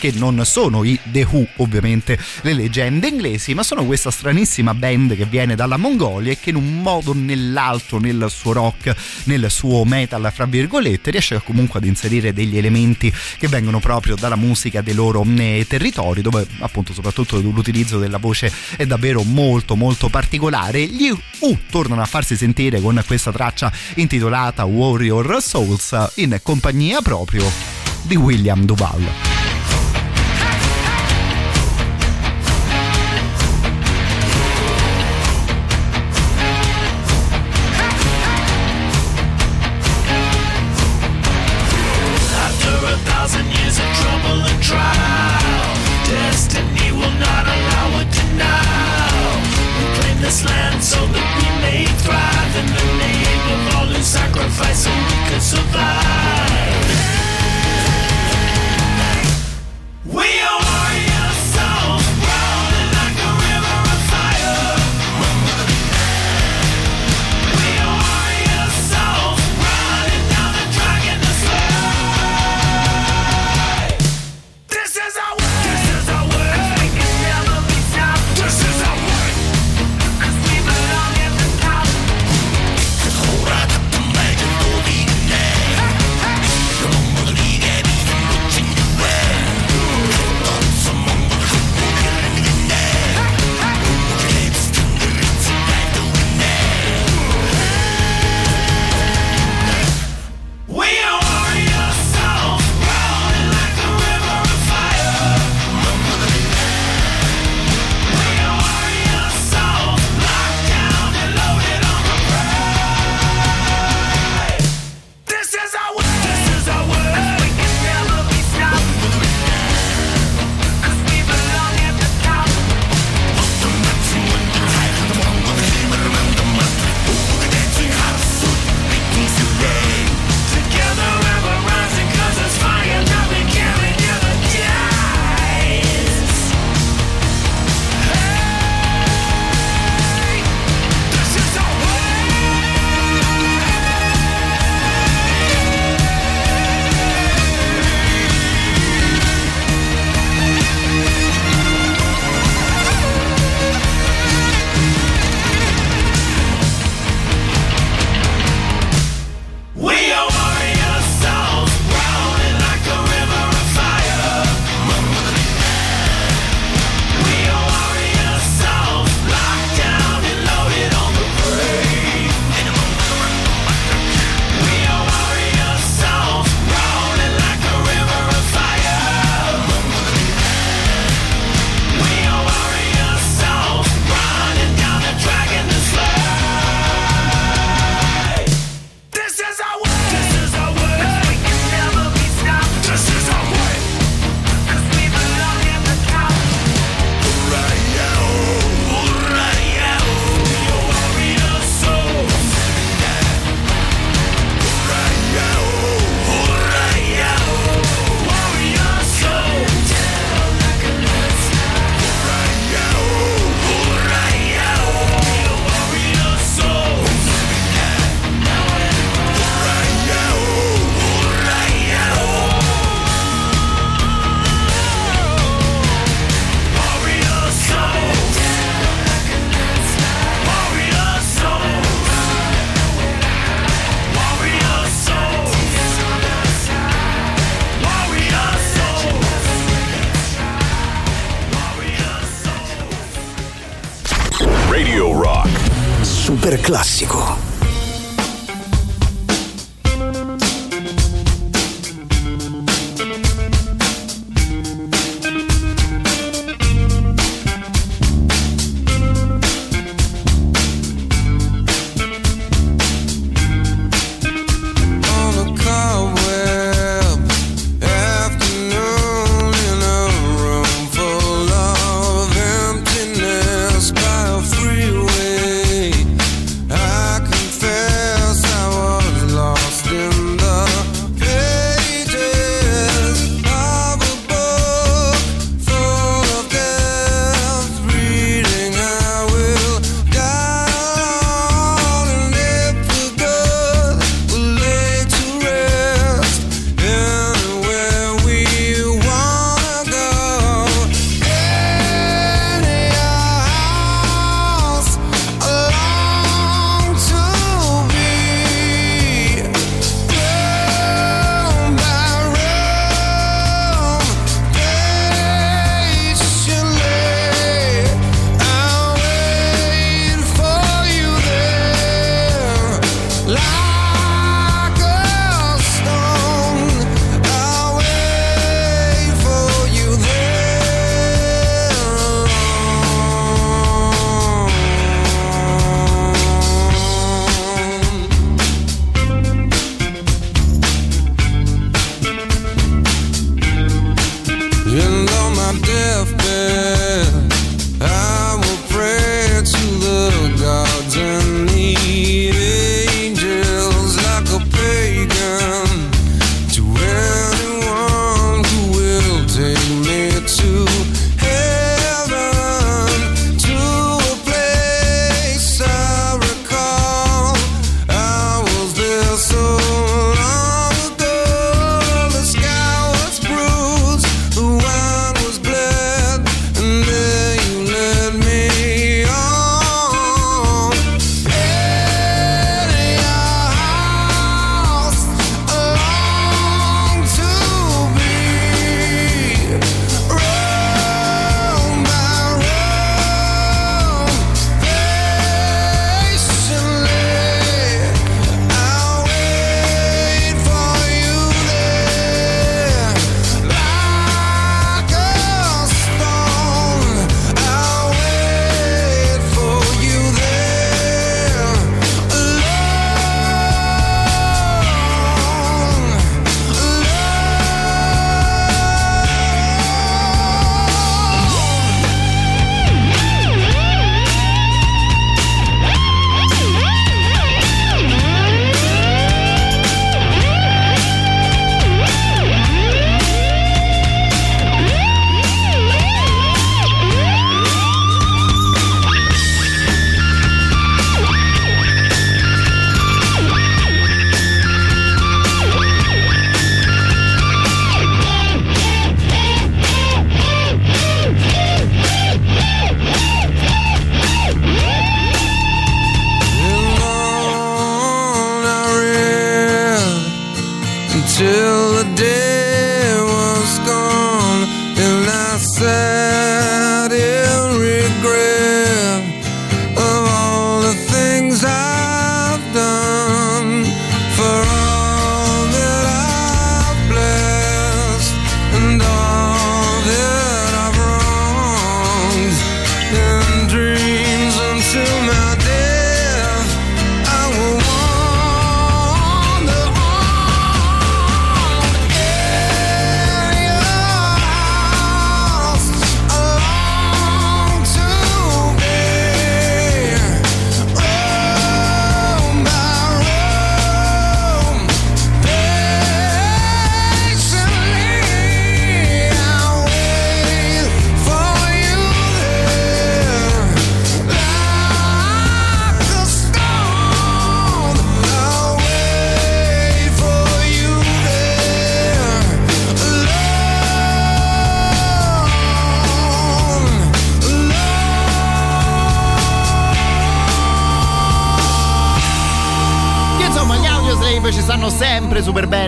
che non sono i The Who, ovviamente le leggende inglesi, ma sono questa stranissima band che viene dalla Mongolia e che in un modo o nell'altro, nel suo rock, nel suo metal, fra virgolette, riesce comunque ad inserire degli elementi che vengono proprio dalla musica dei loro eh, territori, dove appunto soprattutto l'utilizzo della voce è davvero molto molto particolare. Gli U tornano a farsi sentire con questa traccia intitolata Warrior Souls in compagnia proprio di William Duval. Classico.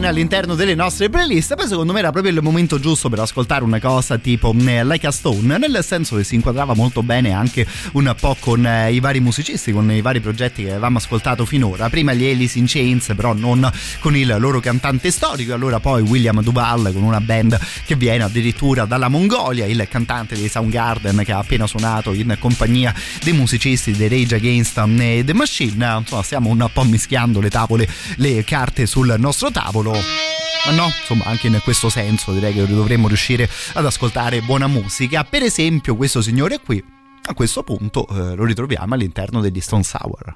Bene all'interno delle nostre playlist. Poi secondo me era proprio il momento giusto per ascoltare una cosa tipo eh, Like a Stone, nel senso che si inquadrava molto bene anche un po' con eh, i vari musicisti, con i vari progetti che avevamo ascoltato finora. Prima gli Alice in Chains, però non con il loro cantante storico, allora poi William Duval con una band che viene addirittura dalla Mongolia, il cantante dei Soundgarden che ha appena suonato in compagnia dei musicisti dei Rage Against the Machine. Insomma, stiamo un po' mischiando le tavole, le carte sul nostro tavolo. Ma no, insomma, anche in questo senso direi che dovremmo riuscire ad ascoltare buona musica. Per esempio, questo signore qui, a questo punto eh, lo ritroviamo all'interno degli Stone Sour.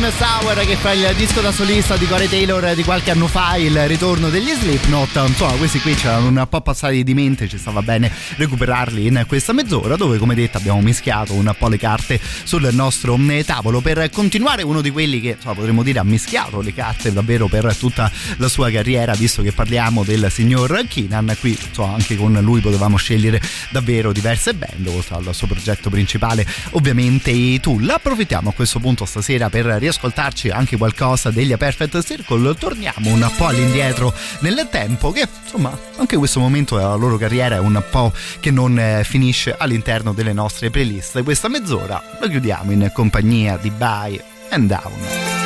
Stone Sour che fa il disco da solista di Corey Taylor di qualche anno fa, il ritorno degli Slipknot. Insomma, questi qui c'erano un po' passati di mente, ci stava bene recuperarli in questa mezz'ora dove, come detto, abbiamo mischiato un po' le carte sul nostro eh, tavolo per continuare uno di quelli che insomma, potremmo dire ha mischiato le carte davvero per tutta la sua carriera, visto che parliamo del signor Keenan. Qui, insomma, anche con lui potevamo scegliere davvero diverse band, oltre al suo progetto principale, ovviamente i Tool. Approfittiamo a questo punto stasera per riascoltarci anche qualcosa degli Perfect Circle. Torniamo un po' all'indietro nel tempo, che insomma anche questo momento della loro carriera è un po' che non eh, finisce all'interno delle nostre playlist. Questa mezz'ora la chiudiamo in compagnia di Bye and Down.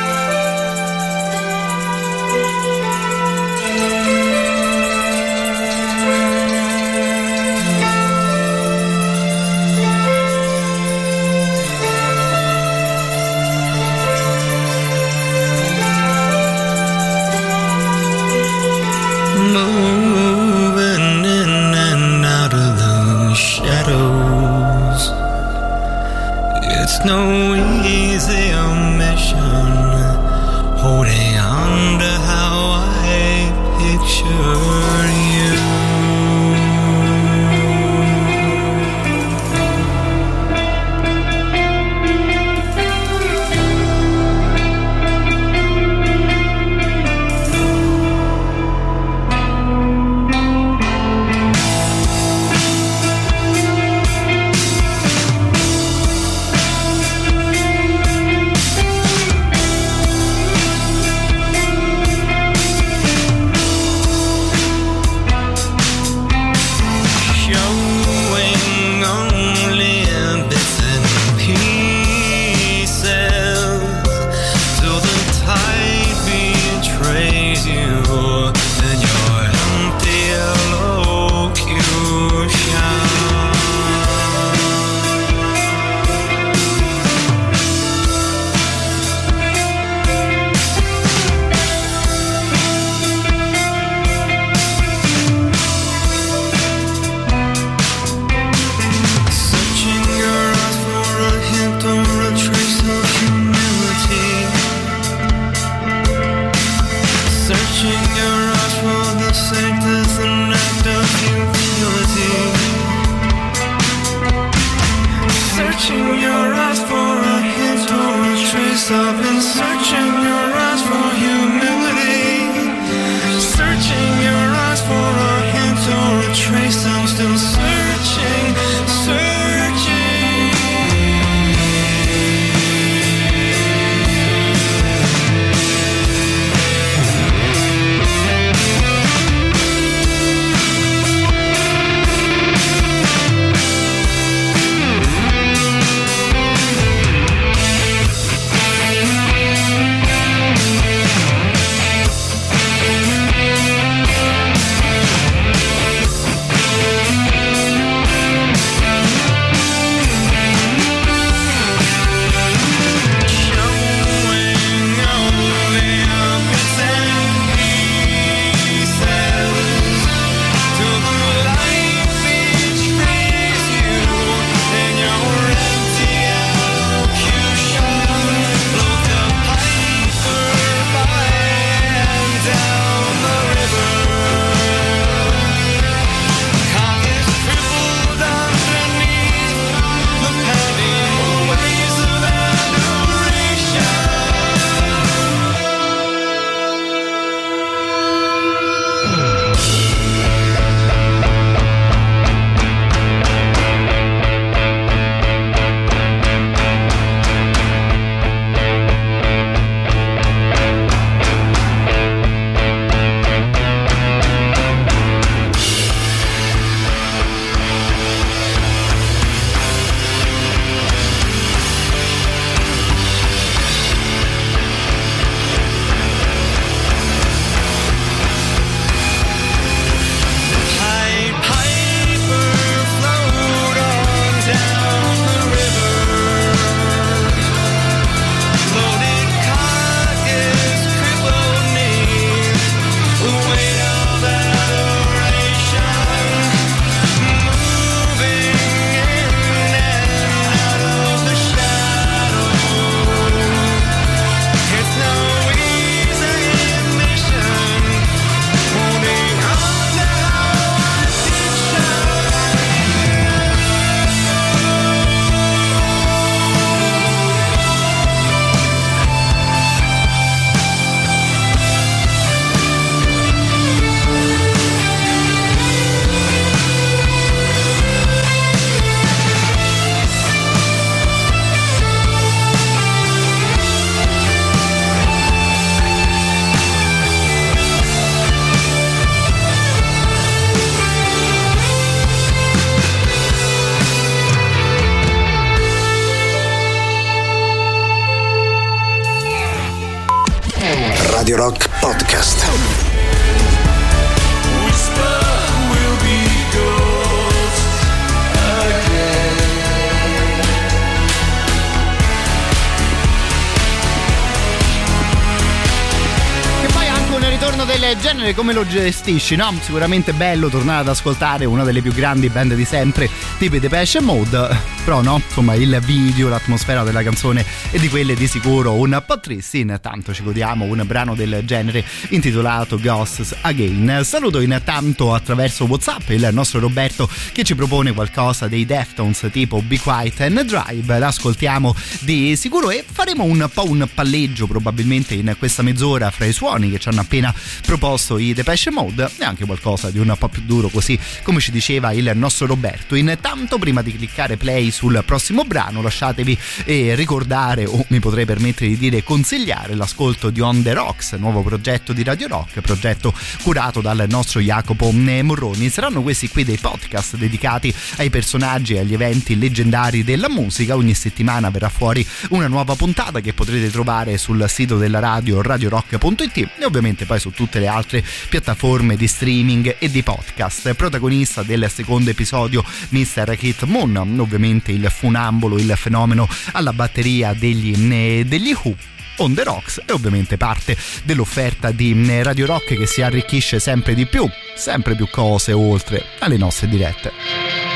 Genere come lo gestisci, no? Sicuramente bello tornare ad ascoltare una delle più grandi band di sempre, tipo i Depeche Mode, però no, insomma il video, l'atmosfera della canzone e di quelle di sicuro un po' tristi, intanto ci godiamo un brano del genere intitolato Ghosts Again. Saluto intanto attraverso Whatsapp il nostro Roberto che ci propone qualcosa dei Deftones tipo Be Quiet and Drive, l'ascoltiamo di sicuro e faremo un po' un palleggio probabilmente in questa mezz'ora fra i suoni che ci hanno appena proposto i Depeche Mode e anche qualcosa di un po' più duro così come ci diceva il nostro Roberto. Intanto prima di cliccare play sul prossimo brano lasciatevi eh, ricordare o mi potrei permettere di dire consigliare l'ascolto di On The Rocks, nuovo progetto di Radio Rock, progetto curato dal nostro Jacopo Morroni. Saranno questi qui dei podcast dedicati ai personaggi e agli eventi leggendari della musica. Ogni settimana verrà fuori una nuova puntata che potrete trovare sul sito della radio radiorock.it e ovviamente poi poi su tutte le altre piattaforme di streaming e di podcast. Protagonista del secondo episodio Mr. Kit Moon, ovviamente il funambolo, il fenomeno alla batteria degli, eh, degli Who on the rocks e ovviamente parte dell'offerta di eh, Radio Rock che si arricchisce sempre di più, sempre più cose oltre alle nostre dirette.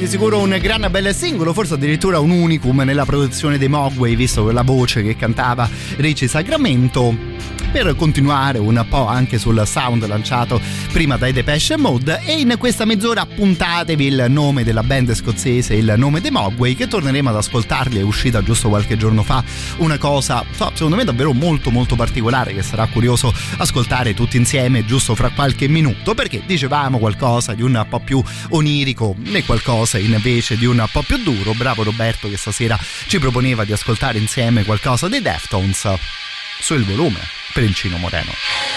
Di sicuro un gran bel singolo, forse addirittura un unicum nella produzione dei Mogwai, visto quella voce che cantava Ricci Sacramento per continuare un po' anche sul sound lanciato prima dai Depeche Mode. E in questa mezz'ora puntatevi il nome della band scozzese, il nome dei Mogwai che torneremo ad ascoltarli, è uscita giusto qualche giorno fa una cosa secondo me davvero molto molto particolare che sarà curioso ascoltare tutti insieme giusto fra qualche minuto perché dicevamo qualcosa di un po' più onirico e qualcosa invece di un po' più duro, bravo Roberto che stasera ci proponeva di ascoltare insieme qualcosa dei Deftones sul volume Princino Moreno. Che poi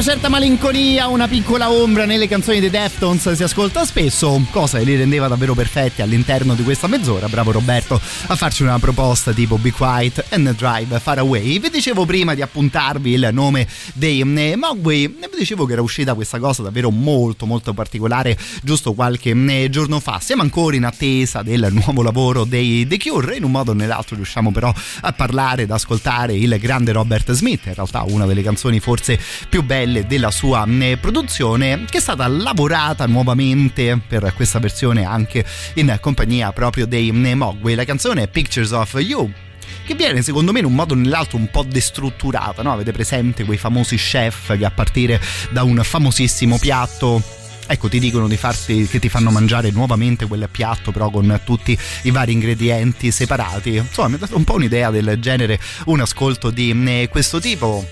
una certa malinconia, una piccola ombra nelle canzoni dei Deftones si ascolta spesso, cosa che li rendeva davvero perfetti all'interno di questa mezz'ora. Bravo Roberto a farci una proposta tipo Be Quiet and Drive Far Away. Vi dicevo prima di appuntarvi il nome dei eh, Mogwai, vi dicevo che era uscita questa cosa davvero molto molto particolare giusto qualche eh, giorno fa. Siamo ancora in attesa del nuovo lavoro dei The Cure, in un modo o nell'altro riusciamo però a parlare, ad ascoltare il grande Robert Smith, in realtà una delle canzoni forse più belle della sua produzione che è stata lavorata nuovamente per questa versione anche in compagnia proprio dei Mogwai. La canzone Pictures of You che viene secondo me in un modo o nell'altro un po' destrutturata, no? Avete presente quei famosi chef che a partire da un famosissimo piatto ecco ti dicono di farti che ti fanno mangiare nuovamente quel piatto però con tutti i vari ingredienti separati insomma mi ha dato un po' un'idea del genere un ascolto di questo tipo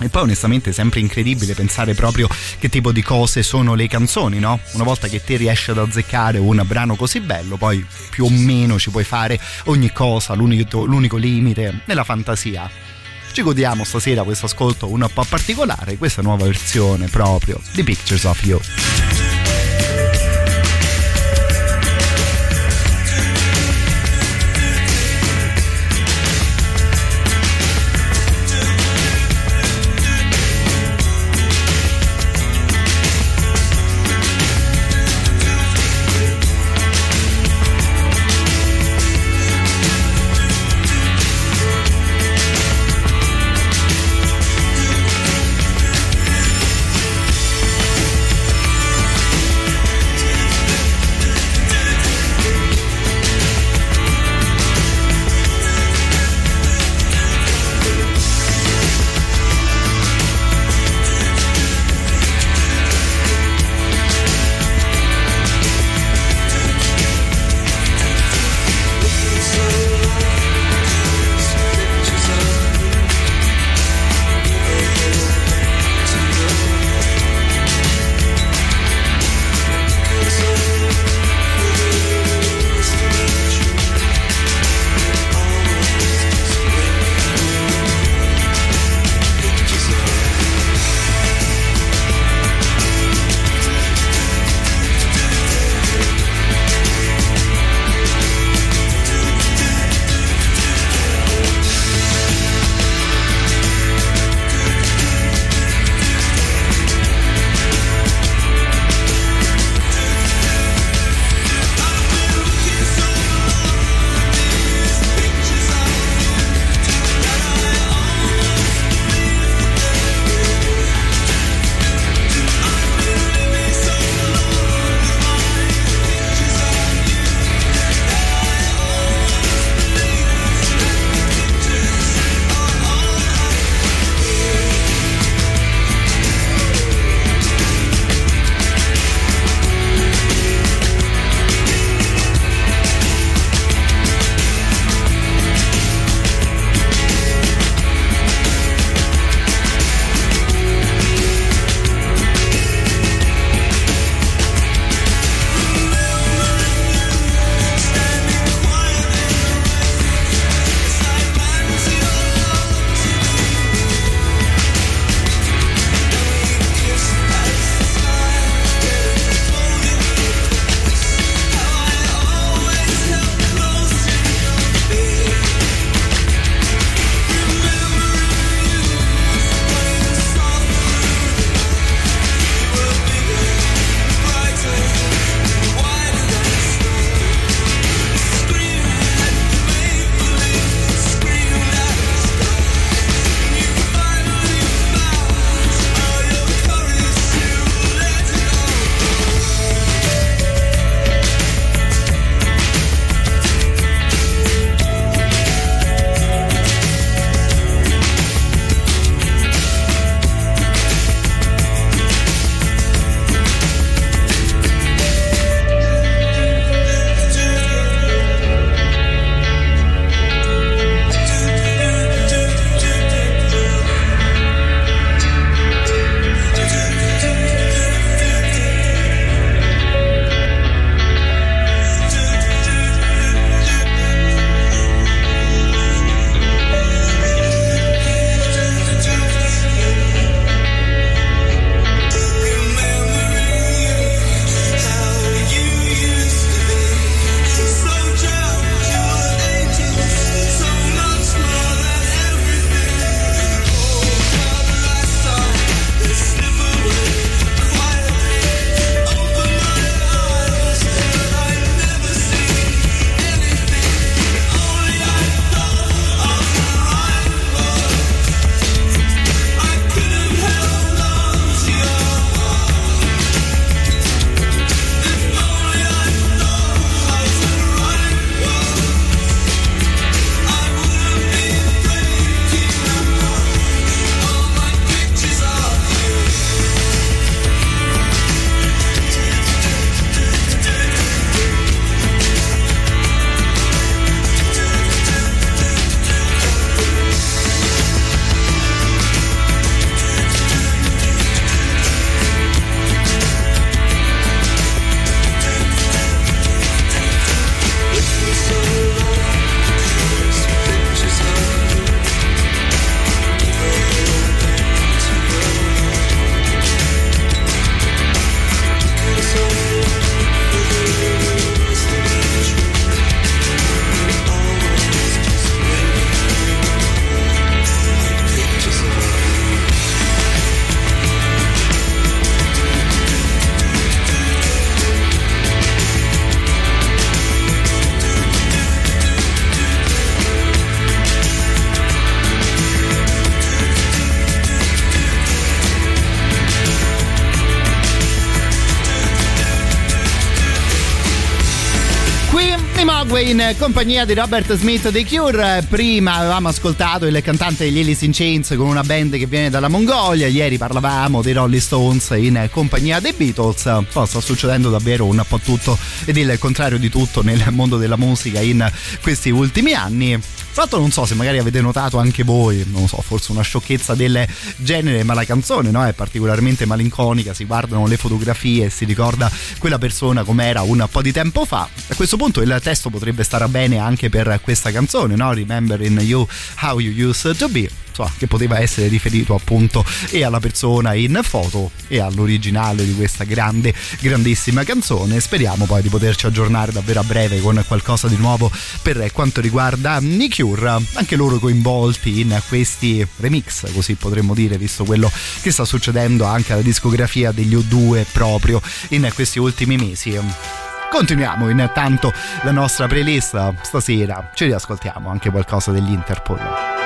e poi onestamente è sempre incredibile pensare proprio che tipo di cose sono le canzoni, no? Una volta che te riesci ad azzeccare un brano così bello, poi più o meno ci puoi fare ogni cosa, l'unico, l'unico limite è la fantasia. Ci godiamo stasera questo ascolto un po' particolare, questa nuova versione proprio di Pictures of You. In compagnia di Robert Smith dei Cure. Prima avevamo ascoltato il cantante degli Alice con una band che viene dalla Mongolia. Ieri parlavamo dei Rolling Stones in compagnia dei Beatles. Oh, sta succedendo davvero un po' tutto ed il contrario di tutto nel mondo della musica in questi ultimi anni. Tra l'altro non so se magari avete notato anche voi, non so, forse una sciocchezza del genere, ma la canzone no, è particolarmente malinconica, si guardano le fotografie e si ricorda quella persona com'era un po' di tempo fa. A questo punto il testo potrebbe stare bene anche per questa canzone, no? Remembering You How You Used to Be so, che poteva essere riferito appunto e alla persona in foto e all'originale di questa grande, grandissima canzone. Speriamo poi di poterci aggiornare davvero a breve con qualcosa di nuovo per quanto riguarda i anche loro coinvolti in questi remix, così potremmo dire, visto quello che sta succedendo anche alla discografia degli U2 proprio in questi ultimi mesi. Continuiamo intanto la nostra playlist stasera, ci riascoltiamo anche qualcosa degli Interpol.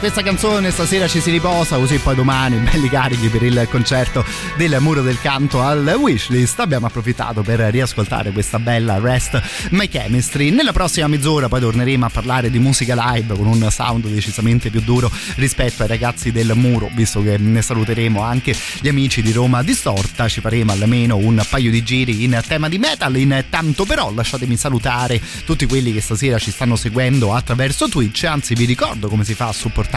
Questa canzone, stasera ci si riposa, così poi domani belli carichi per il concerto del Muro del Canto al Wishlist. Abbiamo approfittato per riascoltare questa bella Rest My Chemistry. Nella prossima mezz'ora poi torneremo a parlare di musica live con un sound decisamente più duro rispetto ai ragazzi del Muro, visto che ne saluteremo anche gli amici di Roma Distorta. Ci faremo almeno un paio di giri in tema di metal. Intanto però lasciatemi salutare tutti quelli che stasera ci stanno seguendo attraverso Twitch, anzi vi ricordo come si fa a supportare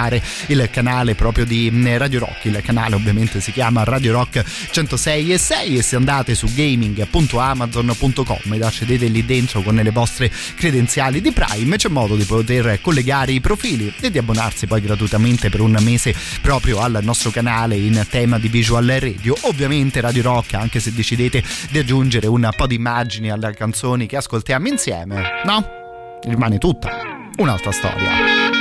il canale proprio di mm, Radio Rock, il canale ovviamente si chiama Radio Rock 106 e 6 e se andate su gaming.amazon.com ed accedete lì dentro con le vostre credenziali di Prime c'è modo di poter collegare i profili e di abbonarsi poi gratuitamente per un mese proprio al nostro canale in tema di visual radio, ovviamente Radio Rock anche se decidete di aggiungere un po' di immagini alle canzoni che ascoltiamo insieme, no? Rimane tutta un'altra storia.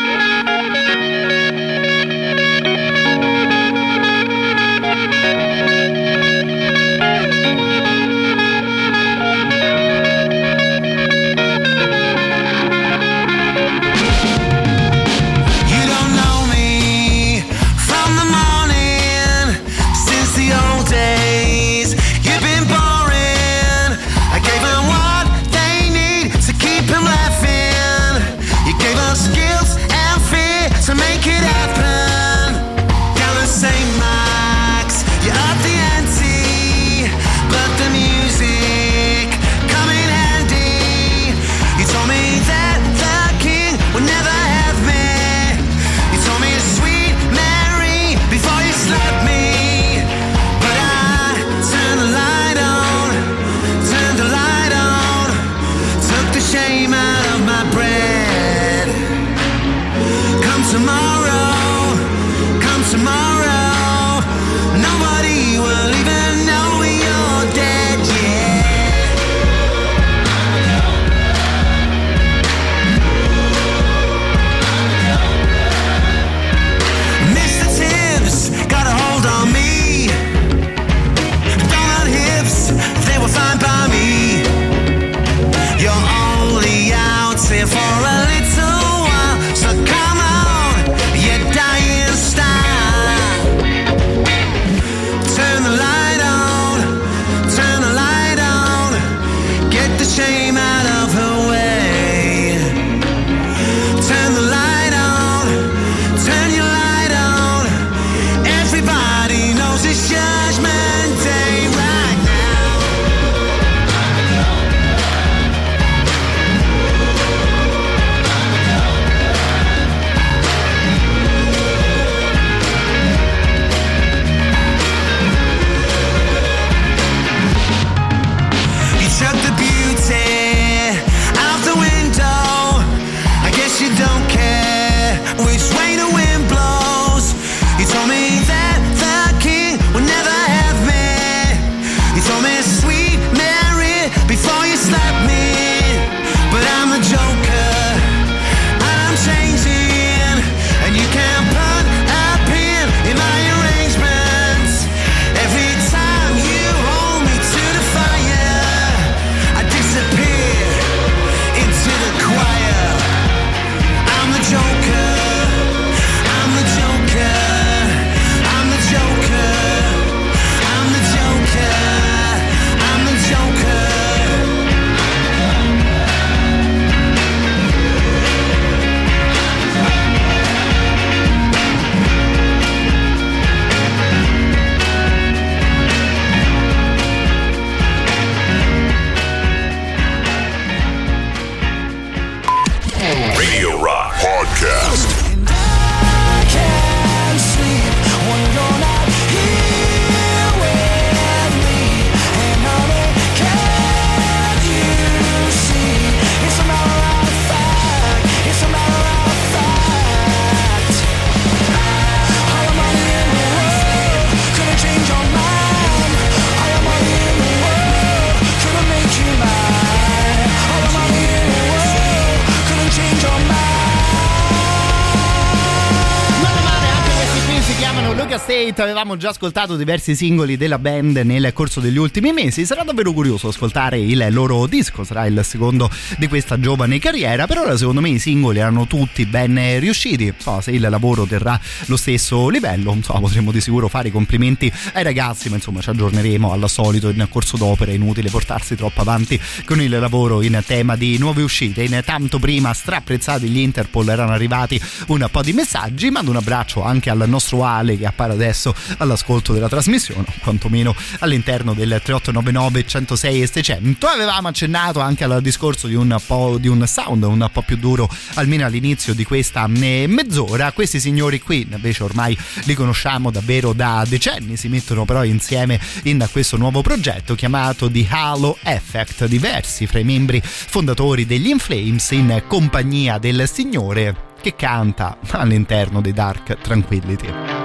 Avevamo già ascoltato diversi singoli della band nel corso degli ultimi mesi, sarà davvero curioso ascoltare il loro disco, sarà il secondo di questa giovane carriera, per ora secondo me i singoli erano tutti ben riusciti, so, se il lavoro terrà lo stesso livello, so, potremmo di sicuro fare i complimenti ai ragazzi, ma insomma ci aggiorneremo al solito in corso d'opera, è inutile portarsi troppo avanti con il lavoro in tema di nuove uscite, intanto prima strapprezzati gli Interpol erano arrivati un po' di messaggi, mando un abbraccio anche al nostro Ale che appare adesso all'ascolto della trasmissione, quantomeno all'interno del 3899 106 e 600. Avevamo accennato anche al discorso di un po' di un sound un po' più duro almeno all'inizio di questa eh, mezz'ora. Questi signori qui invece ormai li conosciamo davvero da decenni, si mettono però insieme in questo nuovo progetto chiamato The Halo Effect, diversi fra i membri fondatori degli Inflames in compagnia del signore che canta all'interno dei Dark Tranquillity.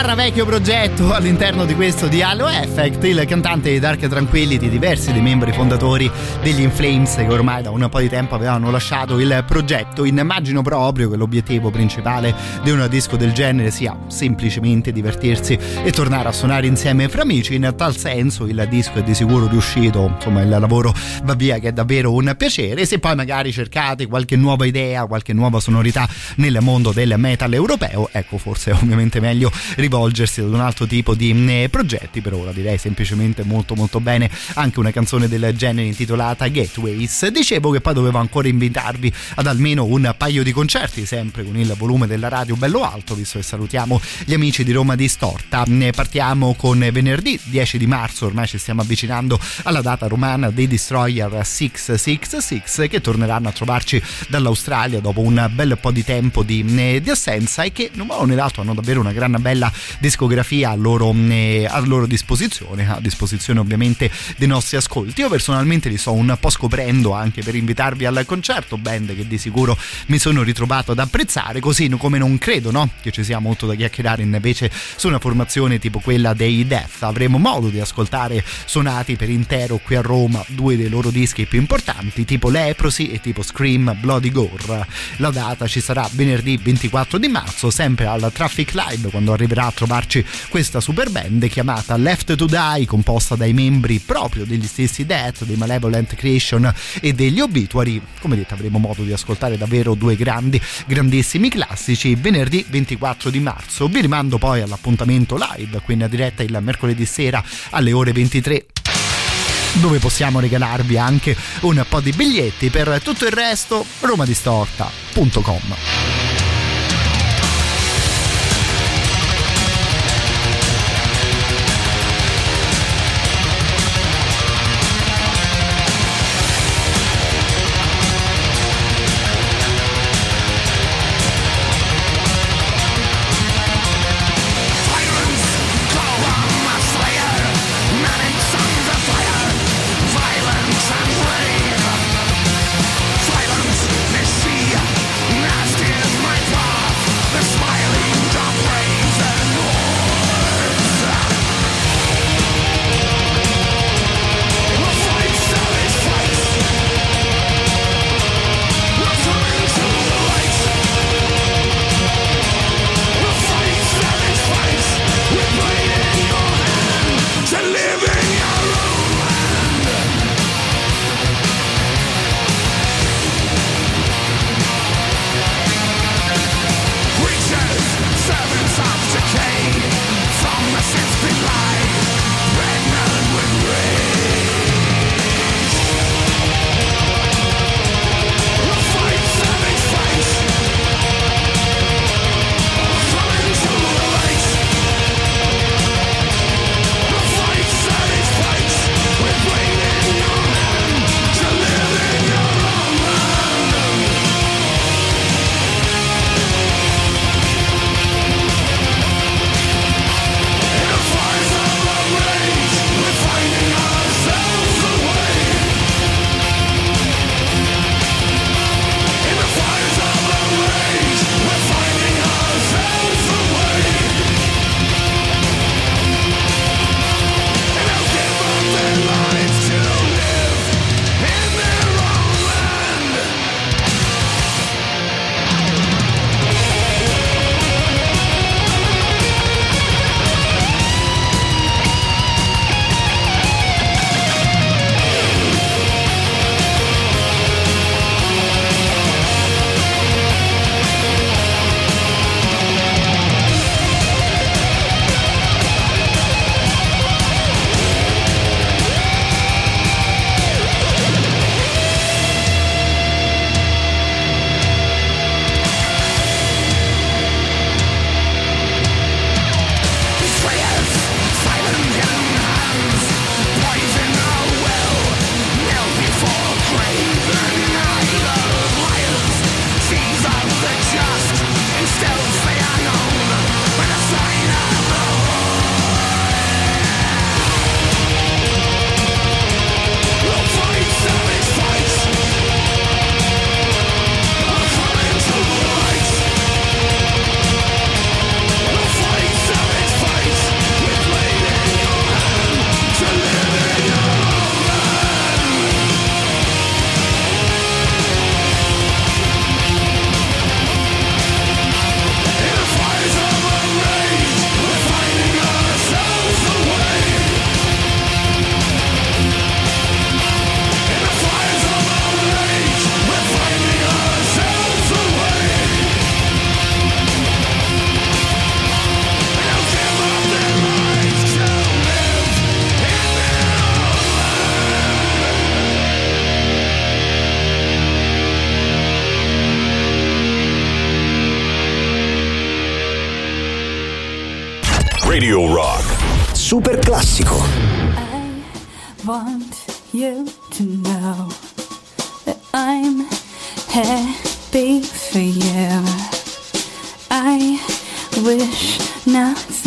Barra vecchio progetto all'interno di questo di Halo Effect, il cantante di Dark Tranquillity, diversi dei membri fondatori degli Inflames che ormai da un po' di tempo avevano lasciato il progetto. Immagino proprio che l'obiettivo principale di un disco del genere sia semplicemente divertirsi e tornare a suonare insieme fra amici. In tal senso il disco è di sicuro riuscito, insomma il lavoro va via che è davvero un piacere. Se poi magari cercate qualche nuova idea, qualche nuova sonorità nel mondo del metal europeo, ecco forse ovviamente meglio rivolgersi ad un altro tipo di eh, progetti. Per ora direi semplicemente molto molto bene anche una canzone del genere intitolata Gateways. Dicevo che poi dovevo ancora invitarvi ad almeno un paio di concerti, sempre con il volume della radio bello alto, visto che salutiamo gli amici di Roma Distorta. Ne partiamo con venerdì 10 di marzo, ormai ci stiamo avvicinando alla data romana dei Destroyer 666 che torneranno a trovarci dall'Australia dopo un bel po' di tempo di, eh, di assenza e che non modo né l'altro hanno davvero una gran bella discografia a loro, eh, a loro disposizione, a disposizione ovviamente dei nostri ascolti. Io personalmente li sto un po' scoprendo anche per invitarvi al concerto, band che di sicuro mi sono ritrovato ad apprezzare, così come non credo no? che ci sia molto da chiacchierare invece su una formazione tipo quella dei Death. Avremo modo di ascoltare suonati per intero qui a Roma due dei loro dischi più importanti, tipo Leprosy e tipo Scream Bloody Gore. La data ci sarà venerdì 24 di marzo, sempre al Traffic Live, quando arriverà a trovarci questa super band chiamata Left to Die, composta dai membri proprio degli stessi Death, dei Malevolent Creation e degli Obituary. Come detto, avremo modo di ascoltare davvero due grandi, grandissimi classici venerdì 24 di marzo. Vi rimando poi all'appuntamento live, quindi a diretta il mercoledì sera alle ore 23 dove possiamo regalarvi anche un po' di biglietti per tutto il resto romadistorta.com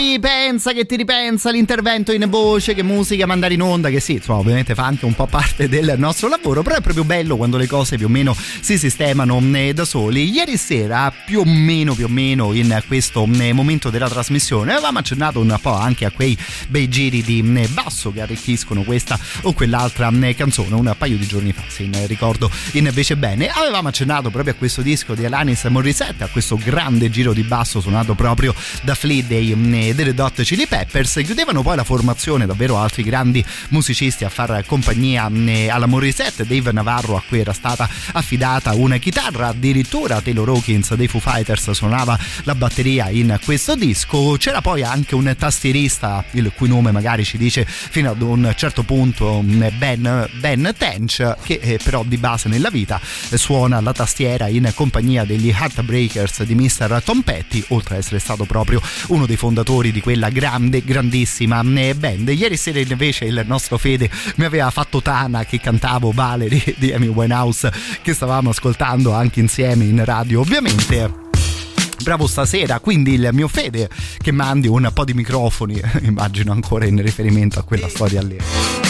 Be back. ripensa, che ti ripensa, l'intervento in voce, che musica mandare in onda, che sì, insomma, ovviamente fa anche un po' parte del nostro lavoro, però è proprio bello quando le cose più o meno si sistemano eh, da soli. Ieri sera, più o meno, più o meno, in questo eh, momento della trasmissione, avevamo accennato un po' anche a quei bei giri di eh, basso che arricchiscono questa o quell'altra canzone un paio di giorni fa, se ricordo invece bene. Avevamo accennato proprio a questo disco di Alanis Morissette, a questo grande giro di basso suonato proprio da Flea dei, delle Dot Chili Peppers. Chiudevano poi la formazione davvero altri grandi musicisti a far compagnia alla Morissette, Dave Navarro a cui era stata affidata una chitarra, addirittura Taylor Hawkins dei Foo Fighters suonava la batteria in questo disco. C'era poi anche un tastierista, il cui nome magari ci dice fino ad un certo punto Ben, ben Tench, che eh, però di base nella vita suona la tastiera in compagnia degli Heartbreakers di Mr. Tom Petty, oltre ad essere stato proprio uno dei fondatori di quella grande, grandissima eh, band. Ieri sera invece il nostro Fede mi aveva fatto Tana che cantavo Valerie di Amy Winehouse che stavamo ascoltando anche insieme in radio ovviamente bravo stasera, quindi il mio Fede che mandi un po' di microfoni, immagino ancora in riferimento a quella storia lì.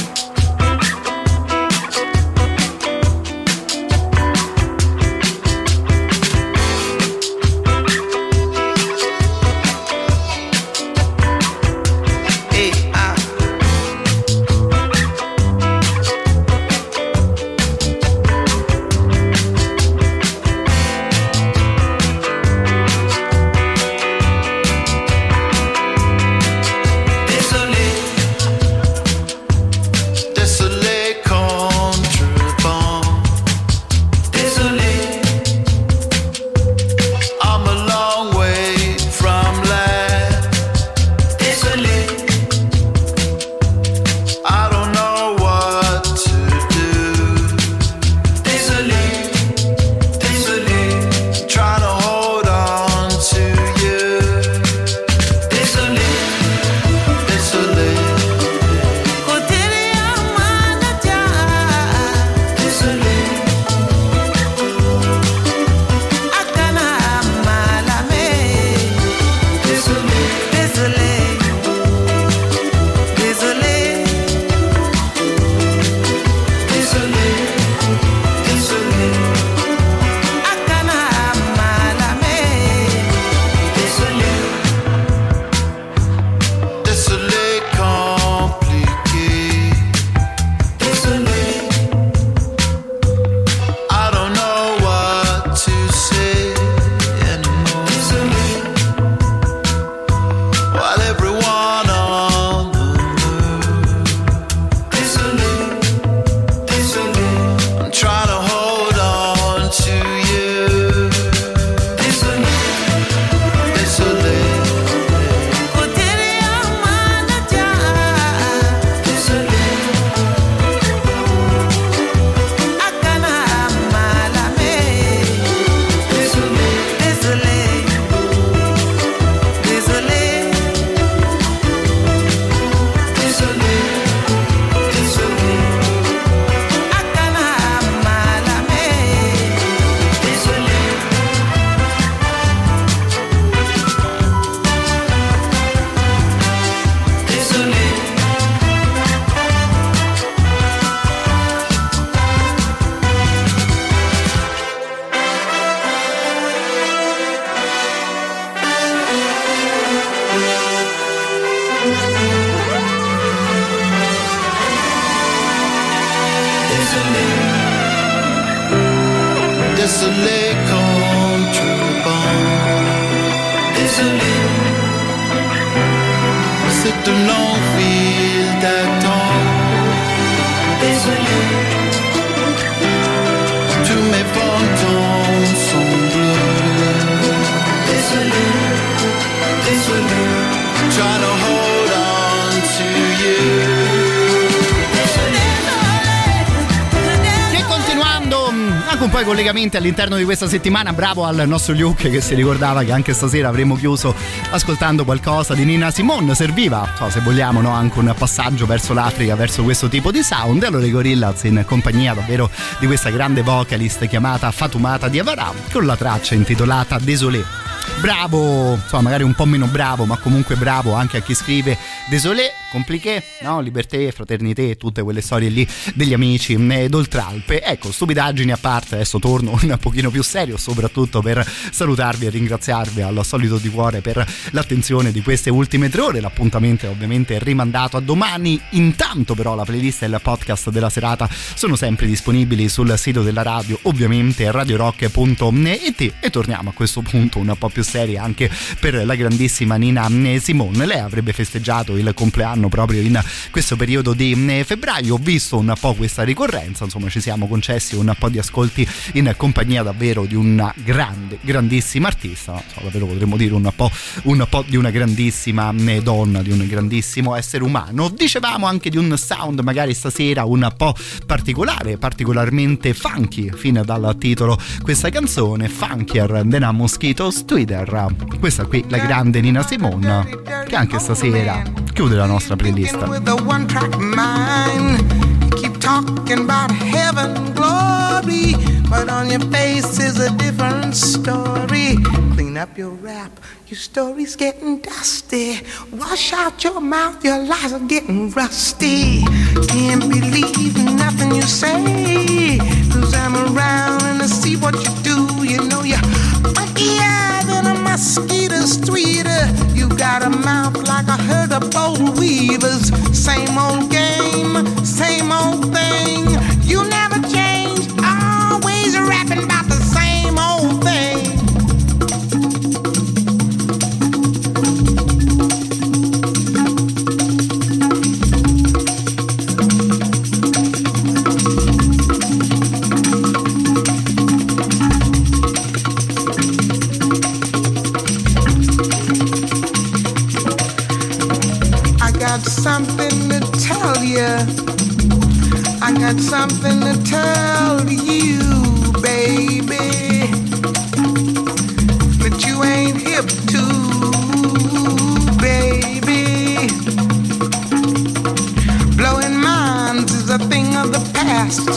Collegamenti all'interno di questa settimana. Bravo al nostro Luke che si ricordava che anche stasera avremmo chiuso ascoltando qualcosa di Nina Simone. Serviva, so, se vogliamo, no, anche un passaggio verso l'Africa, verso questo tipo di sound. Allora i Gorillaz in compagnia davvero di questa grande vocalist chiamata Fatumata Diavara con la traccia intitolata Désolé bravo, insomma magari un po' meno bravo, ma comunque bravo anche a chi scrive Désolé, compliqué, no? Liberté, fraternité, tutte quelle storie lì degli amici eh, d'Oltralpe. Ecco, stupidaggini a parte, adesso torno un pochino più serio, soprattutto per salutarvi e ringraziarvi al solito di cuore per l'attenzione di queste ultime tre ore. L'appuntamento è ovviamente rimandato a domani. Intanto, però, la playlist e il podcast della serata sono sempre disponibili sul sito della radio, ovviamente radiorock.it. E torniamo a questo punto un po' più seri anche per la grandissima Nina Simone. Lei avrebbe festeggiato il compleanno proprio in questo periodo di febbraio. Ho visto un po' questa ricorrenza, insomma, ci siamo concessi un po' di ascolti in compagnia davvero di una grande, grandissima artista. So, davvero potremmo dire un po', un po' di una grandissima donna, di un grandissimo essere umano. Dicevamo anche di un sound magari stasera un po' particolare, particolarmente funky, fino dal titolo questa canzone, Funkier than a Mosquito's Twitter. Questa qui, la grande Nina Simone, che anche stasera chiude la nostra playlist. talking about heaven glory, but on your face is a different story. Clean up your rap, your story's getting dusty. Wash out your mouth, your lies are getting rusty. Can't believe nothing you say, cause I'm around and I see what you do. You know you're funkier than a mosquito's tweeter. Got a mouth like a herd of bold weavers. Same old game, same old thing. Got something to tell you, baby. That you ain't hip to, baby. Blowing minds is a thing of the past.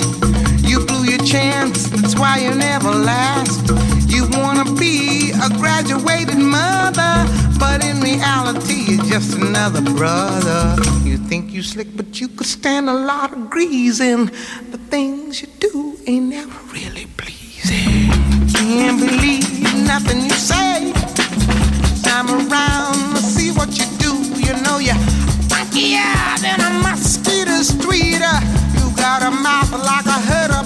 You blew your chance, that's why you never last. You wanna be a graduated mother, but in reality, you're just another brother. You think you slick, but you could stand a lot of greasing. The things you do ain't never really pleasing. Can't believe nothing you say. I'm around see what you do. You know you're funkier than a mosquito's tweeter. You got a mouth like a herd of